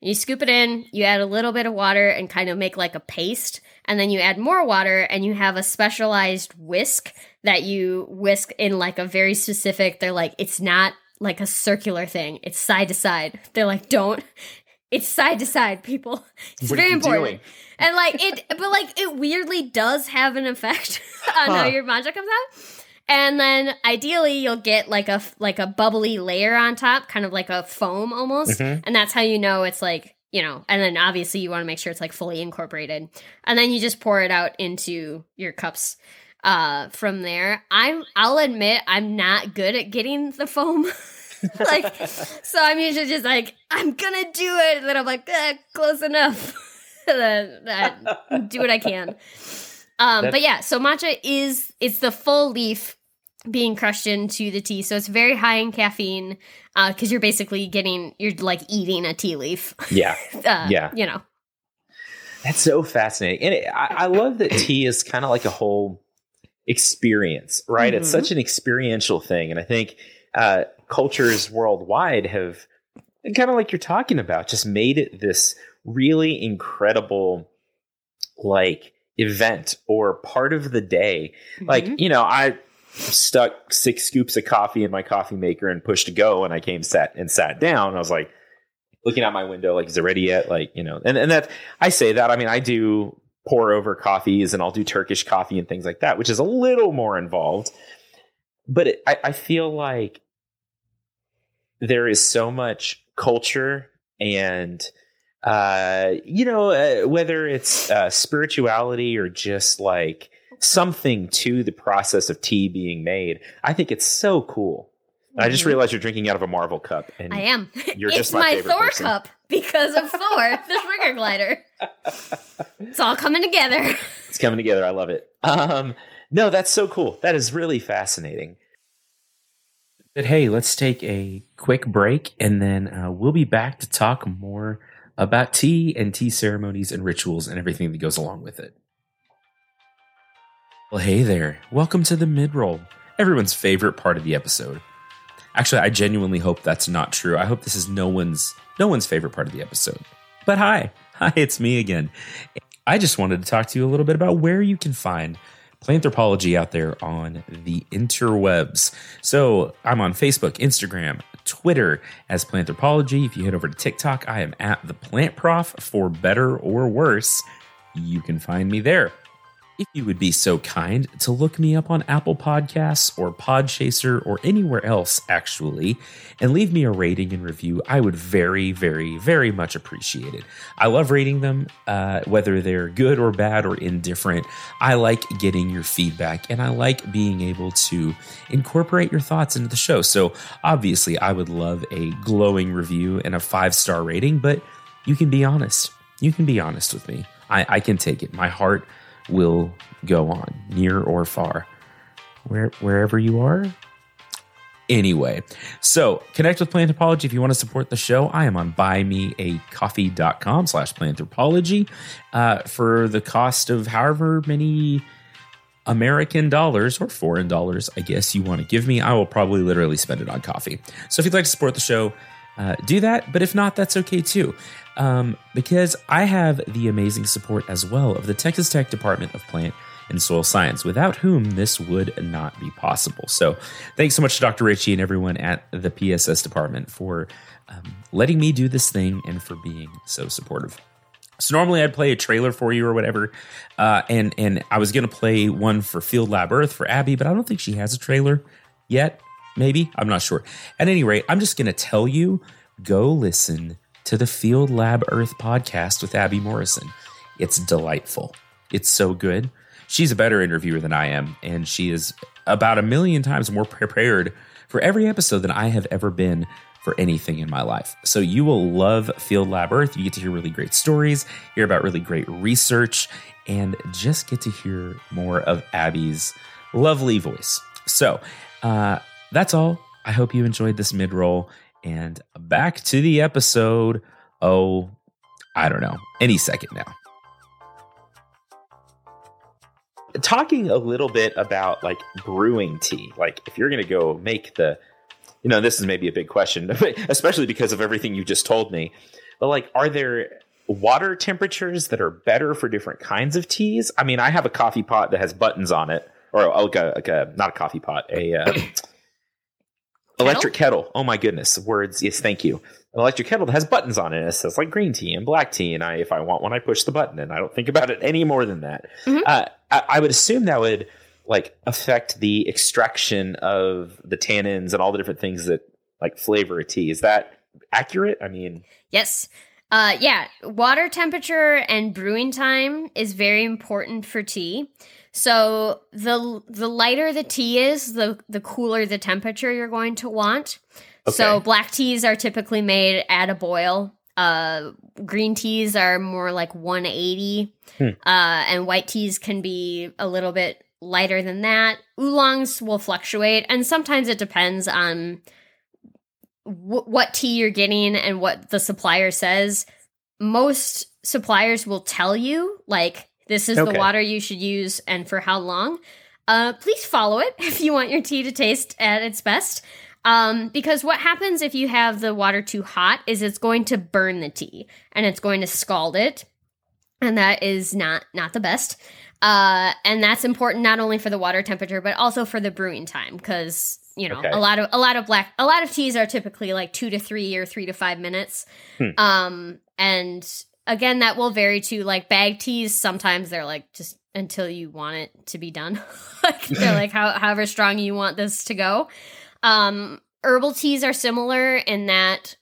S3: You scoop it in, you add a little bit of water and kind of make like a paste. And then you add more water, and you have a specialized whisk that you whisk in like a very specific, they're like, it's not like a circular thing, it's side to side. They're like, don't it's side to side, people. It's
S2: What
S3: very important.
S2: doing?
S3: And like it, but like it weirdly does have an effect on how your matcha comes out. And then ideally you'll get like a like a bubbly layer on top, kind of like a foam almost,
S2: Mhm.
S3: and that's how you know it's like you know. And then obviously you want to make sure it's like fully incorporated, and then you just pour it out into your cups. Uh, from there, I'm I'll admit I'm not good at getting the foam. like so I'm usually just like, I'm gonna do it. And then I'm like, eh, close enough. then I do what I can. Um, but yeah, so matcha is it's the full leaf being crushed into the tea, so it's very high in caffeine because you're basically getting you're like eating a tea leaf.
S2: Yeah.
S3: Uh,
S2: Yeah.
S3: you know.
S2: That's so fascinating. And it, I, I love that tea is kind of like a whole experience, right? It's
S3: Mhm.
S2: such an experiential thing. And I think uh, cultures worldwide have, kind of like you're talking about, just made it this really incredible, like, event or part of the day. Like,
S3: Mhm.
S2: you know, I stuck six scoops of coffee in my coffee maker and pushed to go and I came sat and sat down. I was like,
S4: looking out my window, like, is it ready yet? Like, you know, and, and that I say that. I mean, I do pour over coffees and I'll do Turkish coffee and things like that, which is a little more involved. But it, I, I feel like there is so much culture and uh, you know, uh, whether it's uh, spirituality or just like something to the process of tea being made, I think it's so cool. I just
S3: Mhm.
S4: realized you're drinking out of a Marvel cup, and
S3: I am.
S4: You're
S3: it's
S4: just my
S3: my, Thor
S4: person.
S3: cup because of Thor, the trigger glider. It's all coming together.
S4: it's coming together. I love it. Um, no, that's so cool. That is really fascinating.
S2: But hey, let's take a quick break and then uh, we'll be back to talk more about tea and tea ceremonies and rituals and everything that goes along with it. Well, hey there. Welcome to the mid roll, everyone's favorite part of the episode. Actually, I genuinely hope that's not true. I hope this is no one's no one's favorite part of the episode. But hi. Hi, it's me again. I just wanted to talk to you a little bit about where you can find Planthropology out there on the interwebs. So I'm on Facebook, Instagram, Twitter as Planthropology. If you head over to TikTok, I am at the Plant Prof for better or worse. You can find me there. If you would be so kind to look me up on Apple Podcasts or Podchaser or anywhere else, actually, and leave me a rating and review, I would very, very, very much appreciate it. I love reading them, uh, whether they're good or bad or indifferent. I like getting your feedback and I like being able to incorporate your thoughts into the show. So, obviously, I would love a glowing review and a five star rating, but you can be honest. You can be honest with me. I, I can take it. My heart will go on, near or far. Where, wherever you are, Anyway, so connect with Planthropology if you want to support the show. I am on buymeacoffee.com slash planthropology uh, for the cost of however many American dollars or foreign dollars, I guess you want to give me. I will probably literally spend it on coffee. So if you'd like to support the show, uh, do that. But if not, that's okay too. Um, because I have the amazing support as well of the Texas Tech Department of Plant and Soil Science, without whom this would not be possible. So thanks so much to Dr. Ritchie and everyone at the PSS department for um, letting me do this thing and for being so supportive. So normally I'd play a trailer for you or whatever, uh, and and I was gonna play one for Field Lab Earth for Abby, but I don't think she has a trailer yet. Maybe I'm not sure. At any rate, I'm just gonna tell you: go listen to the Field Lab Earth podcast with Abby Morrison. It's delightful. It's so good. She's a better interviewer than I am, and she is about a million times more prepared for every episode than I have ever been for anything in my life. So you will love Field Lab Earth. You get to hear really great stories, hear about really great research, and just get to hear more of Abby's lovely voice. So uh, that's all. I hope you enjoyed this mid roll. And back to the episode. Oh, I don't know, any second now.
S4: talking a little bit about like brewing tea like if you're going to go make the you know this is maybe a big question especially because of everything you just told me but like are there water temperatures that are better for different kinds of teas i mean i have a coffee pot that has buttons on it or like a, like a not a coffee pot a uh, electric kettle. Oh my goodness. Words. Yes thank you. An electric kettle that has buttons on it. And it says like green tea and black tea and i if i want one i push the button and i don't think about it any more than that.
S3: Mhm.
S4: uh, I, I would assume that would like affect the extraction of the tannins and all the different things that like flavor a tea. Is that accurate? I mean
S3: Yes. Uh, yeah, water temperature and brewing time is very important for tea. So the the lighter the tea is, the the cooler the temperature you're going to want. So black teas are typically made at a boil. Uh, green teas are more like 180,
S4: Hmm.
S3: uh, and white teas can be a little bit lighter than that. Oolongs will fluctuate, and sometimes it depends on wh- what tea you're getting and what the supplier says. Most suppliers will tell you, like, this is
S4: Okay.
S3: the water you should use and for how long. Uh, please follow it if you want your tea to taste at its best. Um, because what happens if you have the water too hot is it's going to burn the tea and it's going to scald it, and that is not not the best. Uh, and that's important not only for the water temperature but also for the brewing time because you know
S2: Okay.
S3: a lot of a lot of black a lot of teas are typically like two to three or three to five minutes.
S2: Hmm.
S3: Um, and again, that will vary to like bag teas. Sometimes they're like just until you want it to be done. like they're like how, however strong you want this to go. Um, herbal teas are similar in that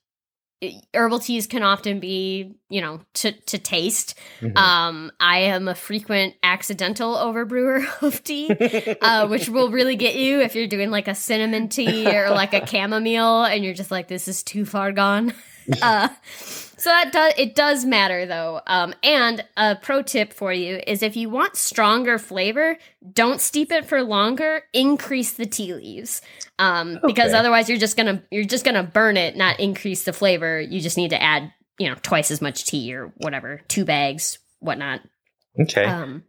S3: herbal teas can often be, you know, to to taste.
S2: Mhm.
S3: Um, I am a frequent accidental overbrewer of tea, uh, which will really get you if you're doing like a cinnamon tea or like a chamomile, and you're just like, this is too far gone. Uh, so that does it does matter though. Um, and a pro tip for you is if you want stronger flavor, don't steep it for longer. Increase the tea leaves, um, because otherwise you're just gonna you're just gonna burn it, not increase the flavor. You just need to add you know twice as much tea or whatever, two bags, whatnot.
S2: okay.
S3: Um,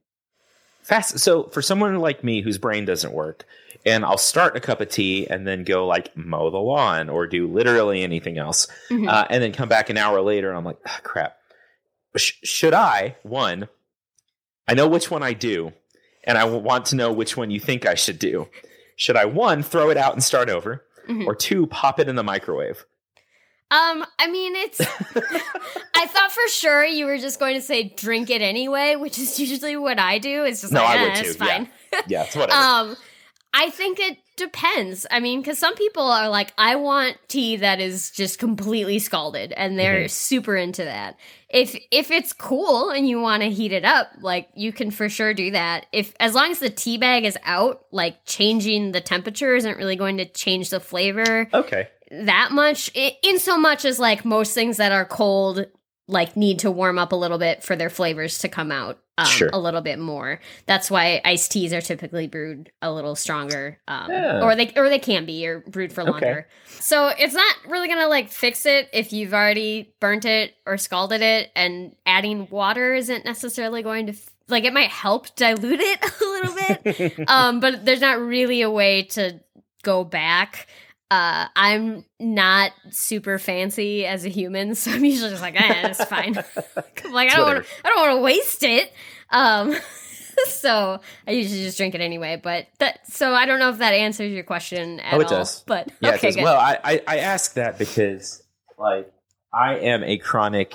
S2: Fast. So for someone like me whose brain doesn't work, and I'll start a cup of tea and then go like mow the lawn or do literally anything else,
S3: mhm.
S2: uh, and then come back an hour later and I'm like, ah, crap. Sh- should I one? I know which one I do, and I want to know which one you think I should do. Should I one throw it out and start over,
S3: Mhm.
S2: or two pop it in the microwave?
S3: Um, I mean, it's. I thought for sure you were just going to say drink it anyway, which is usually what I do. It's just
S2: No,
S3: like,
S2: I
S3: eh,
S2: would too,
S3: fine.
S2: yeah, it's whatever.
S3: Um, I think it depends. I mean, because some people are like, I want tea that is just completely scalded, and they're
S2: Mhm.
S3: super into that. If if it's cool and you want to heat it up, like you can for sure do that. If as long as the tea bag is out, like changing the temperature isn't really going to change the flavor
S2: okay.
S3: that much in so much as like most things that are cold like need to warm up a little bit for their flavors to come out um,
S2: Sure.
S3: a little bit more that's why iced teas are typically brewed a little stronger um,
S2: Yeah.
S3: or they or they can be or brewed for
S2: Okay.
S3: longer so it's not really gonna like fix it if you've already burnt it or scalded it and adding water isn't necessarily going to f- like it might help dilute it a little bit um, but there's not really a way to go back. Uh, I'm not super fancy as a human, so I'm usually just like, eh, it's fine. Like I don't want I don't want to waste it. Um, so I usually just drink it anyway. But that, so I don't know if that answers your question at
S2: Oh, it
S3: all.
S2: does.
S3: But
S2: Yeah,
S3: okay,
S2: it does. well, I, I I ask that because like I am a chronic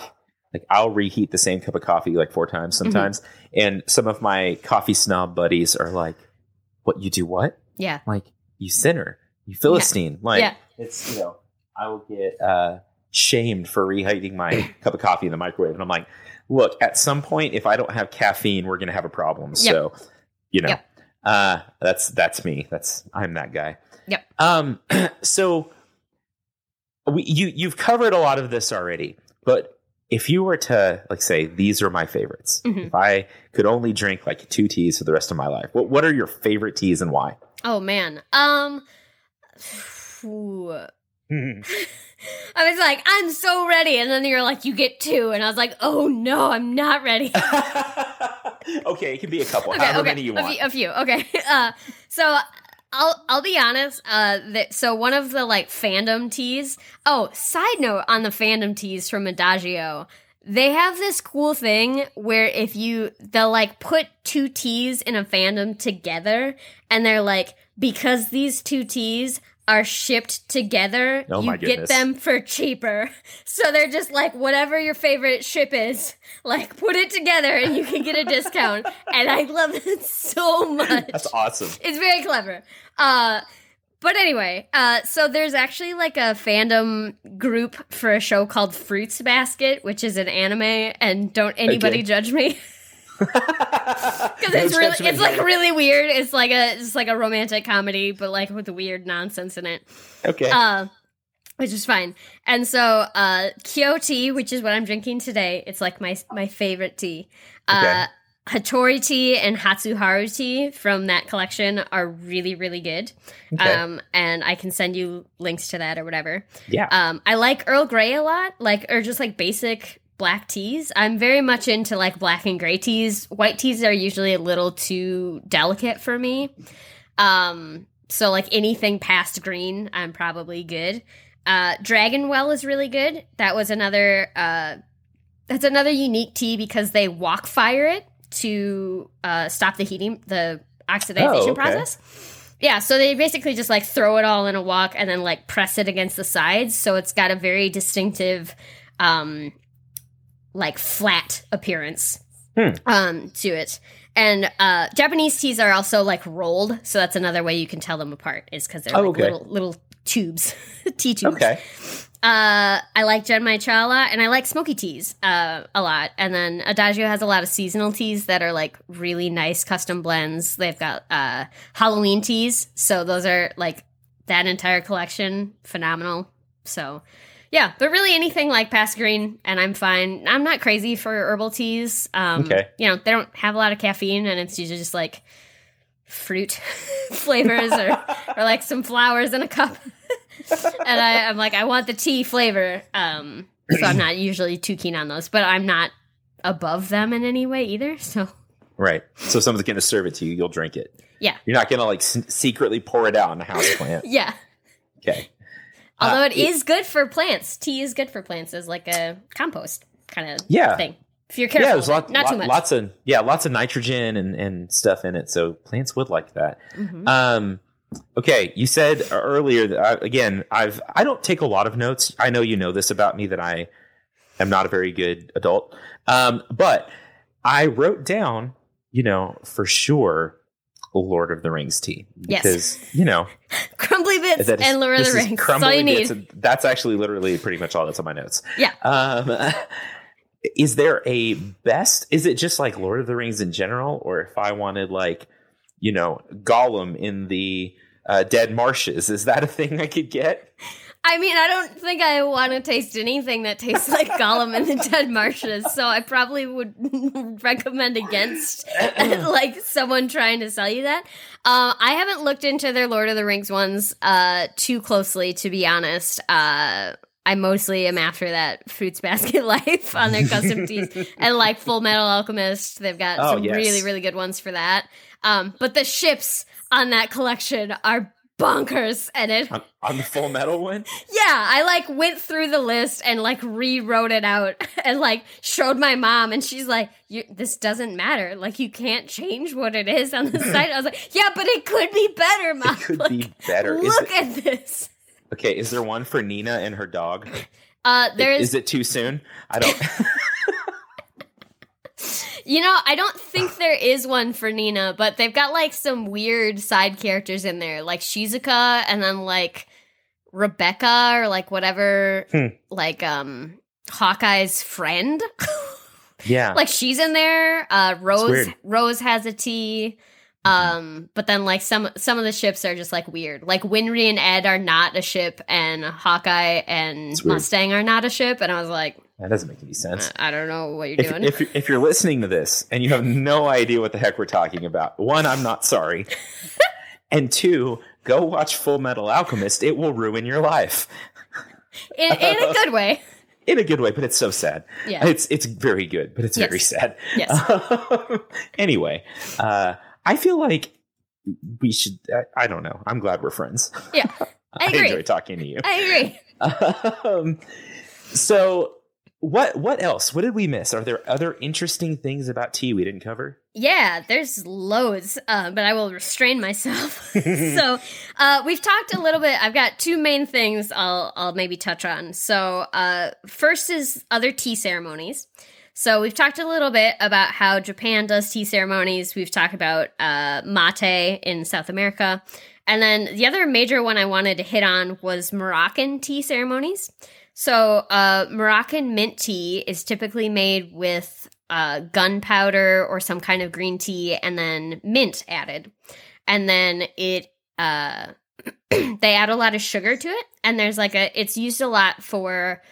S2: like I'll reheat the same cup of coffee like four
S3: Mm-hmm.
S2: times sometimes, and some of my coffee snob buddies are like, "What you do? What?
S3: yeah,
S2: Like you sinner, you philistine? Like
S3: Yeah.
S2: it's you know I will get uh shamed for reheating my cup of coffee in the microwave, and I'm like, look, at some point, if I don't have caffeine, we're gonna have a problem.
S3: Yep.
S2: So, you know,
S3: Yep.
S2: uh, that's that's me. That's I'm that guy.
S3: Yep.
S2: Um. So we you you've covered a lot of this already, but if you were to like say these are my favorites,
S3: Mhm.
S2: if I could only drink like two teas for the rest of my life, what what are your favorite teas and why?
S3: Oh man. Um. Phew. I was like, I'm so ready, and then you're like, you get two, and I was like, oh no, I'm not ready.
S2: okay, it can be a couple,
S3: okay,
S2: however
S3: okay,
S2: many you
S3: a
S2: want.
S3: few, a few. Okay, uh, so I'll I'll be honest. Uh, that so one of the like fandom teas. Oh, side note on the fandom teas from Adagio. They have this cool thing where if you they'll like put two teas in a fandom together, and they're like because these two teas are shipped together,
S2: Oh
S3: you get them for cheaper. So they're just like whatever your favorite ship is, like put it together and you can get a discount. and I love it so much.
S2: That's awesome.
S3: It's very clever. Uh but anyway, uh so there's actually like a fandom group for a show called Fruits Basket, which is an anime and don't anybody
S2: Okay.
S3: judge me because it's really it's like really weird. It's like a it's like a romantic comedy but like with weird nonsense in it.
S2: okay.
S3: Uh, which is fine. And so, uh, Kyo tea, which is what I'm drinking today, it's like my my favorite tea. Uh, Hatori tea and Hatsuharu tea from that collection are really really good.
S2: Okay.
S3: Um, and I can send you links to that or whatever.
S2: yeah.
S3: Um, I like Earl Grey a lot, like or just like basic black teas. I'm very much into like black and gray teas. White teas are usually a little too delicate for me. Um, so like anything past green, I'm probably good. Uh, Dragon Well is really good. That was another. Uh, that's another unique tea because they wok fire it. to uh, stop the heating, the oxidization
S2: Oh, okay.
S3: process. Yeah, so they basically just like throw it all in a wok and then like press it against the sides, so it's got a very distinctive, um, like flat appearance
S2: Hmm.
S3: um, to it. And uh, Japanese teas are also like rolled, so that's another way you can tell them apart is because they're
S2: Oh,
S3: like
S2: okay.
S3: little little tubes, tea tubes.
S2: Okay.
S3: Uh, I like Genmai Cha a lot, and I like smoky teas uh, a lot. And then Adagio has a lot of seasonal teas that are like really nice custom blends. They've got uh, Halloween teas, so those are like that entire collection phenomenal. So yeah, but really anything like Pass Green, and I'm fine. I'm not crazy for herbal teas. Um,
S2: Okay.
S3: you know they don't have a lot of caffeine, and it's usually just like fruit flavors or or like some flowers in a cup. and I, I'm like, I want the tea flavor. Um, so I'm not usually too keen on those, but I'm not above them in any way either. So
S2: Right. So if someone's going to serve it to you, you'll drink it.
S3: Yeah.
S2: You're not going to like s- secretly pour it out in a house plant.
S3: yeah.
S2: Okay.
S3: Although
S2: Uh,
S3: it is good for plants. Tea is good for plants as like a compost kind of
S2: Yeah.
S3: thing. If you're careful,
S2: Yeah, there's lot,
S3: not
S2: lot-
S3: too much.
S2: lots of yeah, lots of nitrogen and, and stuff in it. So plants would like that.
S3: Mhm.
S2: Um, okay, you said earlier that I, again, I've I don't take a lot of notes. I know you know this about me that I am not a very good adult. Um, but I wrote down, you know, for sure, Lord of the Rings tea
S3: Yes.
S2: because you know That is-
S3: and Lord of the Rings. That's all you need.
S2: That's actually literally pretty much all that's on my notes.
S3: Yeah.
S2: Um, is there a best? Is it just like Lord of the Rings in general, or if I wanted like, you know, Gollum in the uh, Dead Marshes, is that a thing I could get?
S3: I mean, I don't think I want to taste anything that tastes like Gollum in the Dead Marshes, so I probably would recommend against like someone trying to sell you that. Uh, I haven't looked into their Lord of the Rings ones uh, too closely, to be honest. Uh, I mostly am after that Fruits Basket Life on their custom teas, and like Full Metal Alchemist, they've got
S2: Oh,
S3: some
S2: yes.
S3: really, really good ones for that. Um, but the ships on that collection are bonkers, and it
S2: On, on the Full Metal one?
S3: yeah, I like went through the list and like rewrote it out and like showed my mom, and she's like, you, "This doesn't matter. Like you can't change what it is on the site." I was like, "Yeah, but it could be better, mom.
S2: It could
S3: Like,
S2: be better. Is
S3: Look
S2: it,
S3: at this."
S2: okay, is there one for Nina and her dog?
S3: Uh, there's,
S2: is it too soon? I don't.
S3: you know, I don't think there is one for Nina, but they've got like some weird side characters in there, like Sheska, and then like Rebecca or like whatever,
S2: Hmm.
S3: like um Hawkeye's friend.
S2: yeah.
S3: like she's in there. Uh, Rose. Rose has a tea. Um, but then like some some of the ships are just like weird. Like Winry and Ed are not a ship, and Hawkeye and Mustang are not a ship. And I was like,
S2: that doesn't make any sense.
S3: I don't know what you're
S2: if,
S3: doing.
S2: if, if you're listening to this and you have no idea what the heck we're talking about, one, I'm not sorry. and two, go watch Full Metal Alchemist. It will ruin your life
S3: in, in a good way.
S2: in a good way, but it's so sad.
S3: Yeah.
S2: It's it's very good, but it's very sad.
S3: Yes.
S2: anyway, uh, I feel like we should. I, I don't know. I'm glad we're friends.
S3: Yeah. I agree.
S2: enjoy talking to you.
S3: I agree.
S2: um, so what what else? What did we miss? Are there other interesting things about tea we didn't cover?
S3: Yeah, there's loads, uh, but I will restrain myself. so uh, we've talked a little bit. I've got two main things I'll I'll maybe touch on. So uh, first is other tea ceremonies. So we've talked a little bit about how Japan does tea ceremonies. We've talked about uh, mate in South America. And then the other major one I wanted to hit on was Moroccan tea ceremonies. So, uh, Moroccan mint tea is typically made with uh, gunpowder or some kind of green tea and then mint added. And then it, uh, they add a lot of sugar to it. And there's like a, it's used a lot for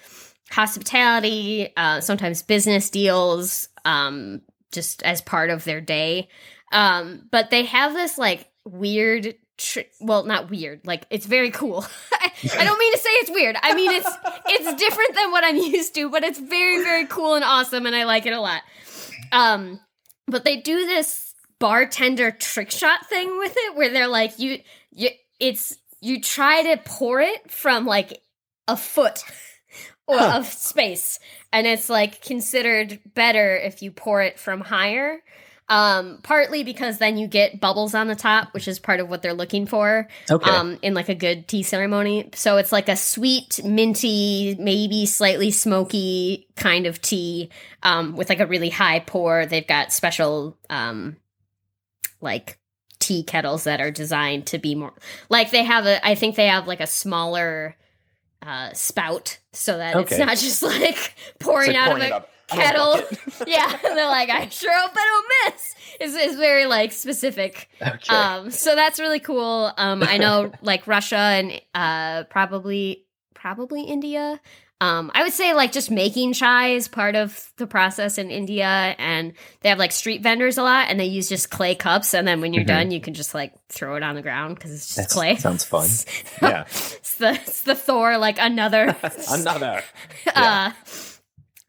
S3: hospitality, uh, sometimes business deals, um, just as part of their day. Um, but they have this like weird tr- well not weird. Like it's very cool. I, don't mean to say it's weird. I mean it's it's different than what i'm used to but it's very very cool and awesome and i like it a lot. Um but they do this bartender trick shot thing with it where they're like you you it's you try to pour it from like a foot or of space and it's like considered better if you pour it from higher Um, partly because then you get bubbles on the top, which is part of what they're looking for.
S2: Okay.
S3: Um, in like a good tea ceremony. So it's like a sweet, minty, maybe slightly smoky kind of tea, um, with like a really high pour. They've got special, um, like tea kettles that are designed to be more like they have a, I think they have like a smaller, uh, spout so that
S2: Okay.
S3: it's not just like pouring
S2: It's like
S3: out
S2: pouring
S3: of
S2: it up out of a
S3: kettle. yeah. And they're like, I sure hope I don't miss. It's, it's very like specific.
S2: okay.
S3: Um, so that's really cool. Um, I know like Russia and uh, probably probably India. Um, I would say like just making chai is part of the process in India, and they have like street vendors a lot, and they use just clay cups, and then when you're
S2: Mhm.
S3: done, you can just like throw it on the ground because it's just
S2: That's-
S3: clay.
S2: sounds fun. yeah.
S3: it's the it's the Thor like another
S2: Another.
S3: uh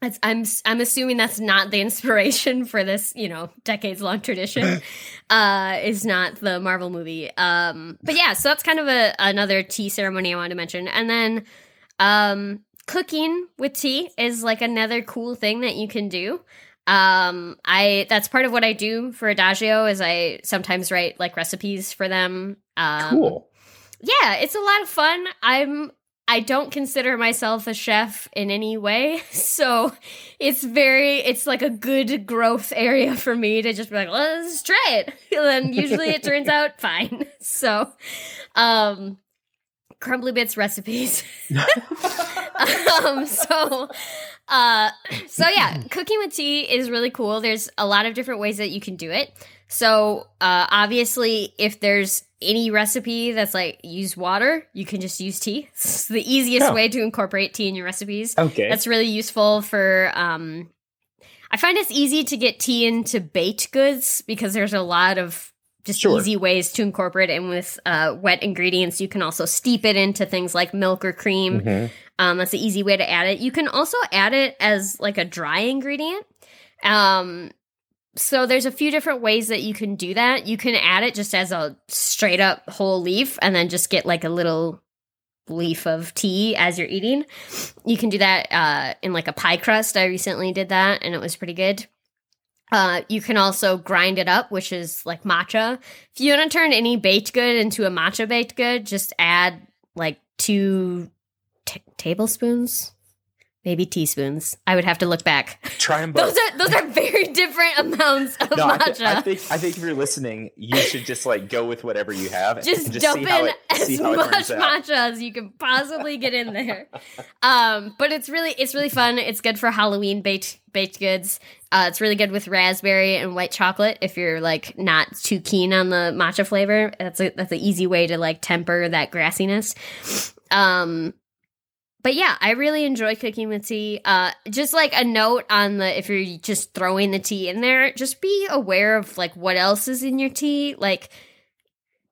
S3: it's, I'm I'm assuming that's not the inspiration for this, you know, decades long tradition. uh is not the Marvel movie. Um but yeah, so that's kind of a another tea ceremony I wanted to mention. And then um cooking with tea is like another cool thing that you can do. Um I that's part of what I do for Adagio is I sometimes write like recipes for them. Um
S2: Cool.
S3: yeah, it's a lot of fun. I'm I don't consider myself a chef in any way. So it's very it's like a good growth area for me to just be like, let's try it. And usually it turns out fine. So um crumbly bits recipes. um so uh so yeah, cooking with tea is really cool. There's a lot of different ways that you can do it. So uh obviously if there's any recipe that's like use water, you can just use tea. It's the easiest
S2: Oh.
S3: way to incorporate tea in your recipes.
S2: Okay.
S3: That's really useful for um I find it's easy to get tea into baked goods because there's a lot of just
S2: Sure.
S3: easy ways to incorporate it in with uh, wet ingredients. You can also steep it into things like milk or cream.
S2: Mhm.
S3: Um, that's an easy way to add it. You can also add it as like a dry ingredient. Um, so there's a few different ways that you can do that. You can add it just as a straight up whole leaf and then just get like a little leaf of tea as you're eating. You can do that uh, in like a pie crust. I recently did that and it was pretty good. Uh, you can also grind it up, which is like matcha. If you want to turn any baked good into a matcha baked good, just add like two t- tablespoons, maybe teaspoons. I would have to look back.
S2: Try them both.
S3: Those are those are very different amounts of
S2: no, I,
S3: matcha.
S2: I think I think if you're listening, you should just like go with whatever you have.
S3: just,
S2: and
S3: dump
S2: see how
S3: in
S2: it,
S3: as
S2: see how
S3: much matcha as you can possibly get in there. um, but it's really it's really fun. It's good for Halloween baked baked goods. Uh, it's really good with raspberry and white chocolate if you're like not too keen on the matcha flavor. That's a that's an easy way to like temper that grassiness. Um, but yeah, I really enjoy cooking with tea. Uh, just like a note on the if you're just throwing the tea in there, just be aware of like what else is in your tea. Like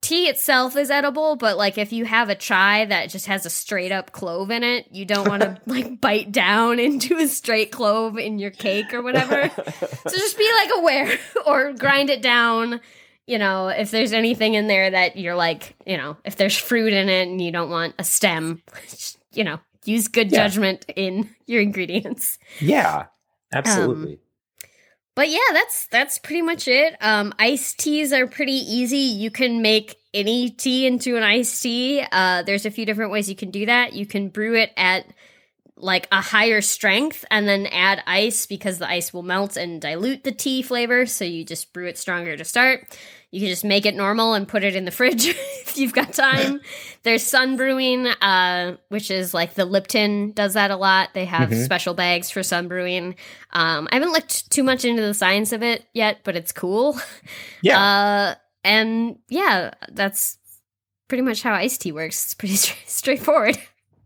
S3: tea itself is edible, but like if you have a chai that just has a straight up clove in it, you don't want to like bite down into a straight clove in your cake or whatever. so just be like aware or grind it down. You know, if there's anything in there that you're like, you know, if there's fruit in it and you don't want a stem, you know, use good
S2: Yeah.
S3: judgment in your ingredients.
S2: yeah, absolutely.
S3: But yeah, that's that's pretty much it. Um, iced teas are pretty easy. You can make any tea into an iced tea. Uh, there's a few different ways you can do that. You can brew it at like a higher strength and then add ice because the ice will melt and dilute the tea flavor. So you just brew it stronger to start. You can just make it normal and put it in the fridge if you've got time. There's sun brewing, uh, which is like the Lipton does that a lot. They have
S2: Mhm.
S3: special bags for sun brewing. Um, I haven't looked too much into the science of it yet, but it's cool.
S2: yeah,
S3: Uh, and yeah, that's pretty much how iced tea works. It's pretty stra- straightforward.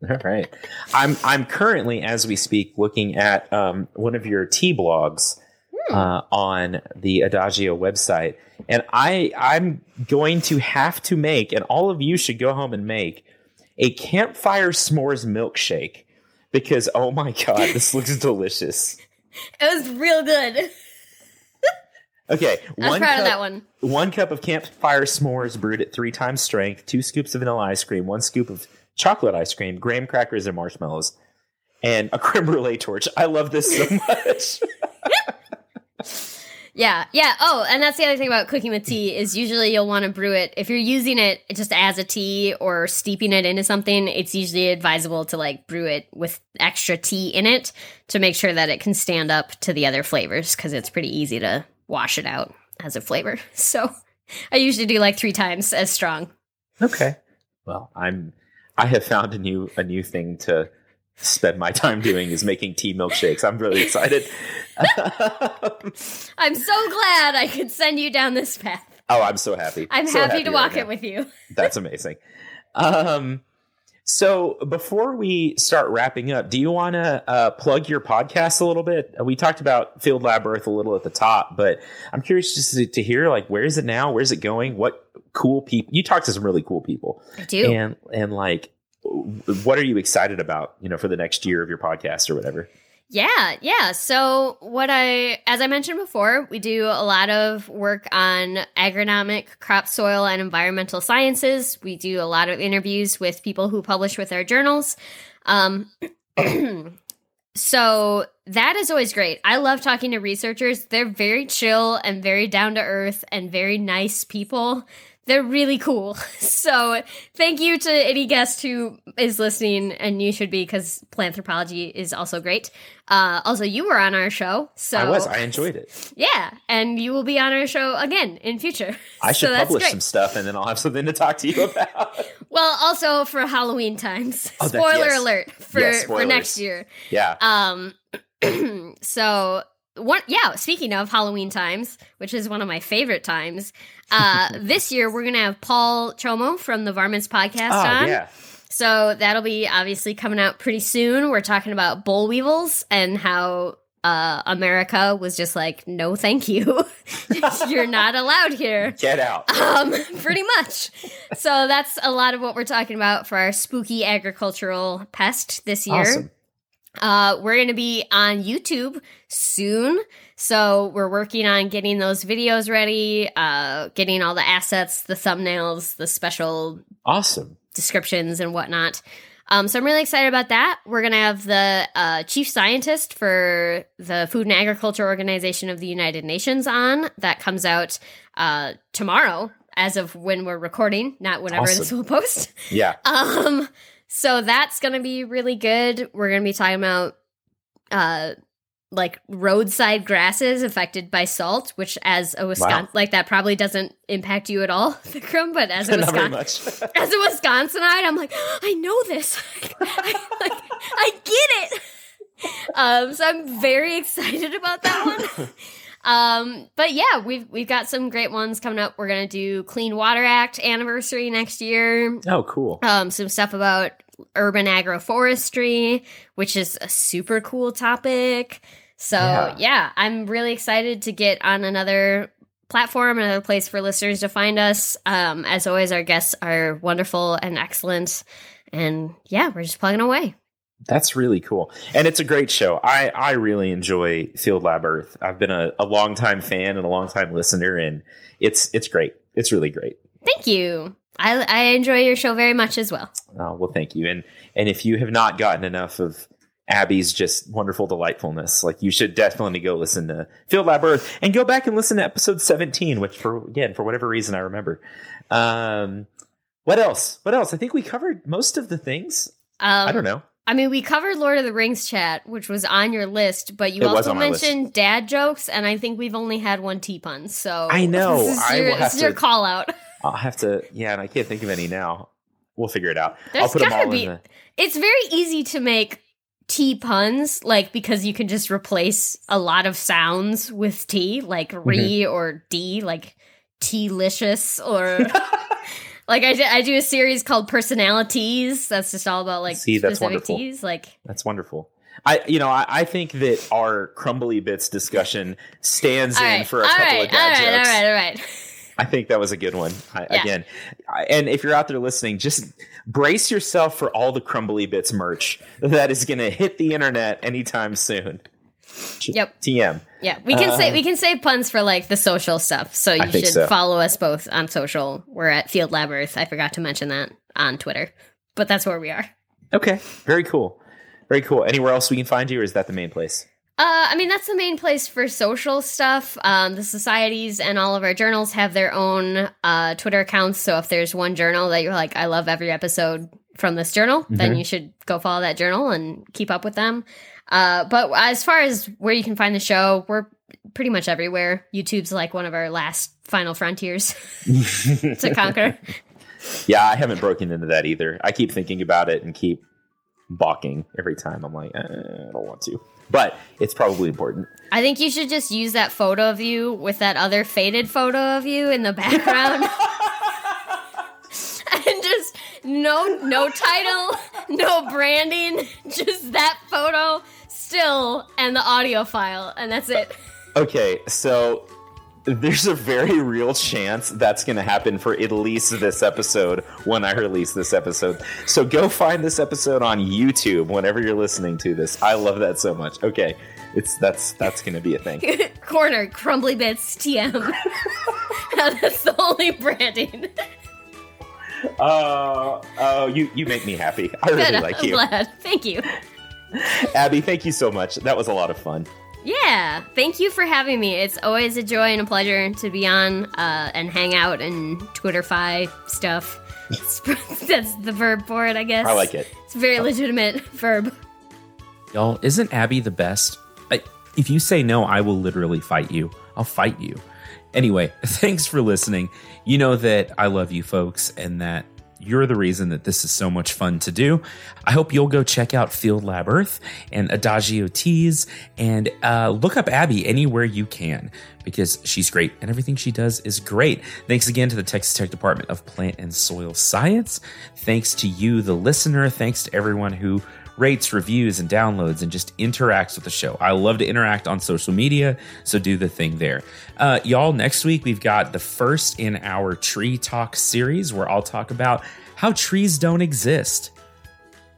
S2: all right. I'm I'm currently, as we speak, looking at um, one of your tea blogs. Uh, on the Adagio website, and I I'm going to have to make, and all of you should go home and make a campfire s'mores milkshake because oh my god, this looks delicious.
S3: It was real good.
S2: Okay,
S3: I was
S2: one
S3: proud
S2: cup,
S3: of that one.
S2: one cup of campfire s'mores brewed at three times strength, two scoops of vanilla ice cream, one scoop of chocolate ice cream, graham crackers and marshmallows, and a creme brulee torch. I love this so much.
S3: Yeah, yeah. Oh, and that's the other thing about cooking with tea is usually you'll want to brew it if you're using it just as a tea or steeping it into something. It's usually advisable to like brew it with extra tea in it to make sure that it can stand up to the other flavors because it's pretty easy to wash it out as a flavor. So I usually do like three times as strong.
S2: Okay. Well, I'm I have found a new a new thing to spend my time doing is making tea milkshakes. I'm really excited.
S3: I'm so glad I could send you down this path.
S2: oh, I'm so happy.
S3: I'm
S2: So
S3: happy, to
S2: right
S3: walk
S2: now.
S3: it with you.
S2: That's amazing. Um, so before we start wrapping up, do you want to uh, plug your podcast a little bit? We talked about Field Lab Earth a little at the top, but I'm curious just to, to hear like where is it now? Where's it going? What cool people? You talk to some really cool people,
S3: I do.
S2: and and like what are you excited about? You know, for the next year of your podcast or whatever.
S3: Yeah, yeah. So, what I, as I mentioned before, we do a lot of work on agronomic, crop, soil, and environmental sciences. We do a lot of interviews with people who publish with our journals. Um, so, that is always great. I love talking to researchers. They're very chill and very down to earth and very nice people. They're really cool. So, thank you to any guest who is listening, and you should be because Planthropology is also great. Uh, also, you were on our show, so
S2: I was. I enjoyed it.
S3: yeah, and you will be on our show again in future.
S2: I should
S3: that's
S2: publish
S3: great.
S2: some stuff, and then I'll have something to talk to you about.
S3: Well, also for Halloween times.
S2: Oh,
S3: Spoiler
S2: yes.
S3: alert for
S2: Yes,
S3: for next year.
S2: yeah.
S3: Um, so one, yeah. Speaking of Halloween times, which is one of my favorite times, uh, this year we're gonna have Paul Chomo from the Varmints podcast
S2: Oh
S3: on.
S2: yeah.
S3: So that'll be obviously coming out pretty soon. We're talking about boll weevils and how uh, America was just like, no, thank you. You're not allowed here.
S2: Get out.
S3: Um, pretty much. So that's a lot of what we're talking about for our spooky agricultural pest this year.
S2: Awesome.
S3: Uh, we're going to be on YouTube soon. So we're working on getting those videos ready, uh, getting all the assets, the thumbnails, the special
S2: Awesome.
S3: descriptions and whatnot. Um, so I'm really excited about that. We're gonna have the uh, chief scientist for the Food and Agriculture Organization of the United Nations on. That comes out uh, tomorrow, as of when we're recording, not whenever this
S2: Awesome.
S3: will post.
S2: Yeah.
S3: Um, so that's gonna be really good. We're gonna be talking about uh like roadside grasses affected by salt, which as a Wisconsin
S2: Wow.
S3: like that probably doesn't impact you at all, Vikram, but as a Wisconsin as a Wisconsinite, I'm like, I know this. I, like, I get it. Um, so I'm very excited about that one. Um, but yeah, we've we've got some great ones coming up. We're gonna do Clean Water Act anniversary next year.
S2: oh, cool.
S3: Um, some stuff about urban agroforestry, which is a super cool topic. So
S2: Yeah.
S3: yeah, I'm really excited to get on another platform, another place for listeners to find us. Um, as always, our guests are wonderful and excellent. And yeah, we're just plugging away.
S2: That's really cool. And it's a great show. I, I really enjoy Field Lab Earth. I've been a, a long time fan and a long time listener, and it's it's great. It's really great.
S3: Thank you. I, I enjoy your show very much as well.
S2: Uh, well, thank you. And and if you have not gotten enough of Abby's just wonderful delightfulness, like you should definitely go listen to Field Lab Earth and go back and listen to episode 17, which for again, for whatever reason I remember. Um what else? What else? I think we covered most of the things.
S3: Um,
S2: I don't know.
S3: I mean, we covered Lord of the Rings chat, which was on your list, but you
S2: It
S3: also
S2: on my list.
S3: mentioned dad jokes, and I think we've only had one tea pun. So
S2: I know.
S3: This is
S2: I
S3: your, this is your call out.
S2: I'll have to yeah, and I can't think of any now. We'll figure it out.
S3: There's
S2: I'll put them all
S3: be-
S2: in the
S3: It's very easy to make tea puns, like because you can just replace a lot of sounds with T, like
S2: Mm-hmm.
S3: re or D, like T-licious or. Like I do, I do a series called Personalities. That's just all about like
S2: See, that's wonderful.
S3: T's. Like
S2: That's wonderful. I, you know, I, I think that our crumbly bits discussion stands in
S3: right,
S2: for a couple
S3: right,
S2: of dad
S3: all right,
S2: jokes.
S3: all right, all right.
S2: I think that was a good one. I,
S3: Yeah.
S2: Again, I, and if you're out there listening, just brace yourself for all the crumbly bits merch that is going to hit the internet anytime soon.
S3: Yep.
S2: TM.
S3: Yeah, we can say
S2: Uh,
S3: we can save puns for like the social stuff. So you should
S2: so.
S3: follow us both on social. We're at Field Lab Earth. I forgot to mention that on Twitter, but that's where we are.
S2: Okay. Very cool. Very cool. Anywhere else we can find you, or is that the main place?
S3: Uh, I mean, that's the main place for social stuff. Um, the societies and all of our journals have their own uh, Twitter accounts. So if there's one journal that you're like, I love every episode from this journal, then
S5: Mhm.
S3: you should go follow that journal and keep up with them. Uh, but as far as where you can find the show, we're pretty much everywhere. YouTube's like one of our last final frontiers to conquer.
S5: Yeah, I haven't broken into that either. I keep thinking about it and keep balking every time. I'm like, eh, I don't want to, but it's probably important.
S3: I think you should just use that photo of you with that other faded photo of you in the background. and just no no title, no branding, just that photo still and the audio file and that's it.
S5: Okay, so there's a very real chance that's going to happen for at least this episode when I release this episode. So go find this episode on YouTube whenever you're listening to this. I love that so much. Okay, it's that's that's going to be a thing.
S3: Corner crumbly bits TM. that's the only branding.
S5: Oh, oh, you you make me happy. I really
S3: Good,
S5: like
S3: I'm
S5: you,
S3: glad. Thank you.
S5: Abby. Thank you so much. That was a lot of fun.
S3: Yeah, thank you for having me. It's always a joy and a pleasure to be on uh, and hang out and Twitterfy stuff. That's the verb for it, I guess.
S5: I like it.
S3: It's a very legitimate verb.
S2: Y'all, isn't Abby the best? I, if you say no, I will literally fight you. I'll fight you. Anyway, thanks for listening. You know that I love you folks and that you're the reason that this is so much fun to do. I hope you'll go check out Field Lab Earth and Adagio Teas and uh, look up Abby anywhere you can because she's great and everything she does is great. Thanks again to the Texas Tech Department of Plant and Soil Science. Thanks to you, the listener. Thanks to everyone who rates, reviews, and downloads and just interacts with the show. I love to interact on social media, so do the thing there. Uh, y'all, next week we've got the first in our Tree Talk series where I'll talk about how trees don't exist.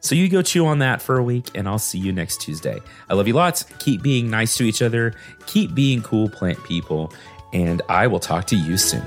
S2: So you go chew on that for a week, and I'll see you next Tuesday. I love you lots. Keep being nice to each other, keep being cool plant people, and I will talk to you soon.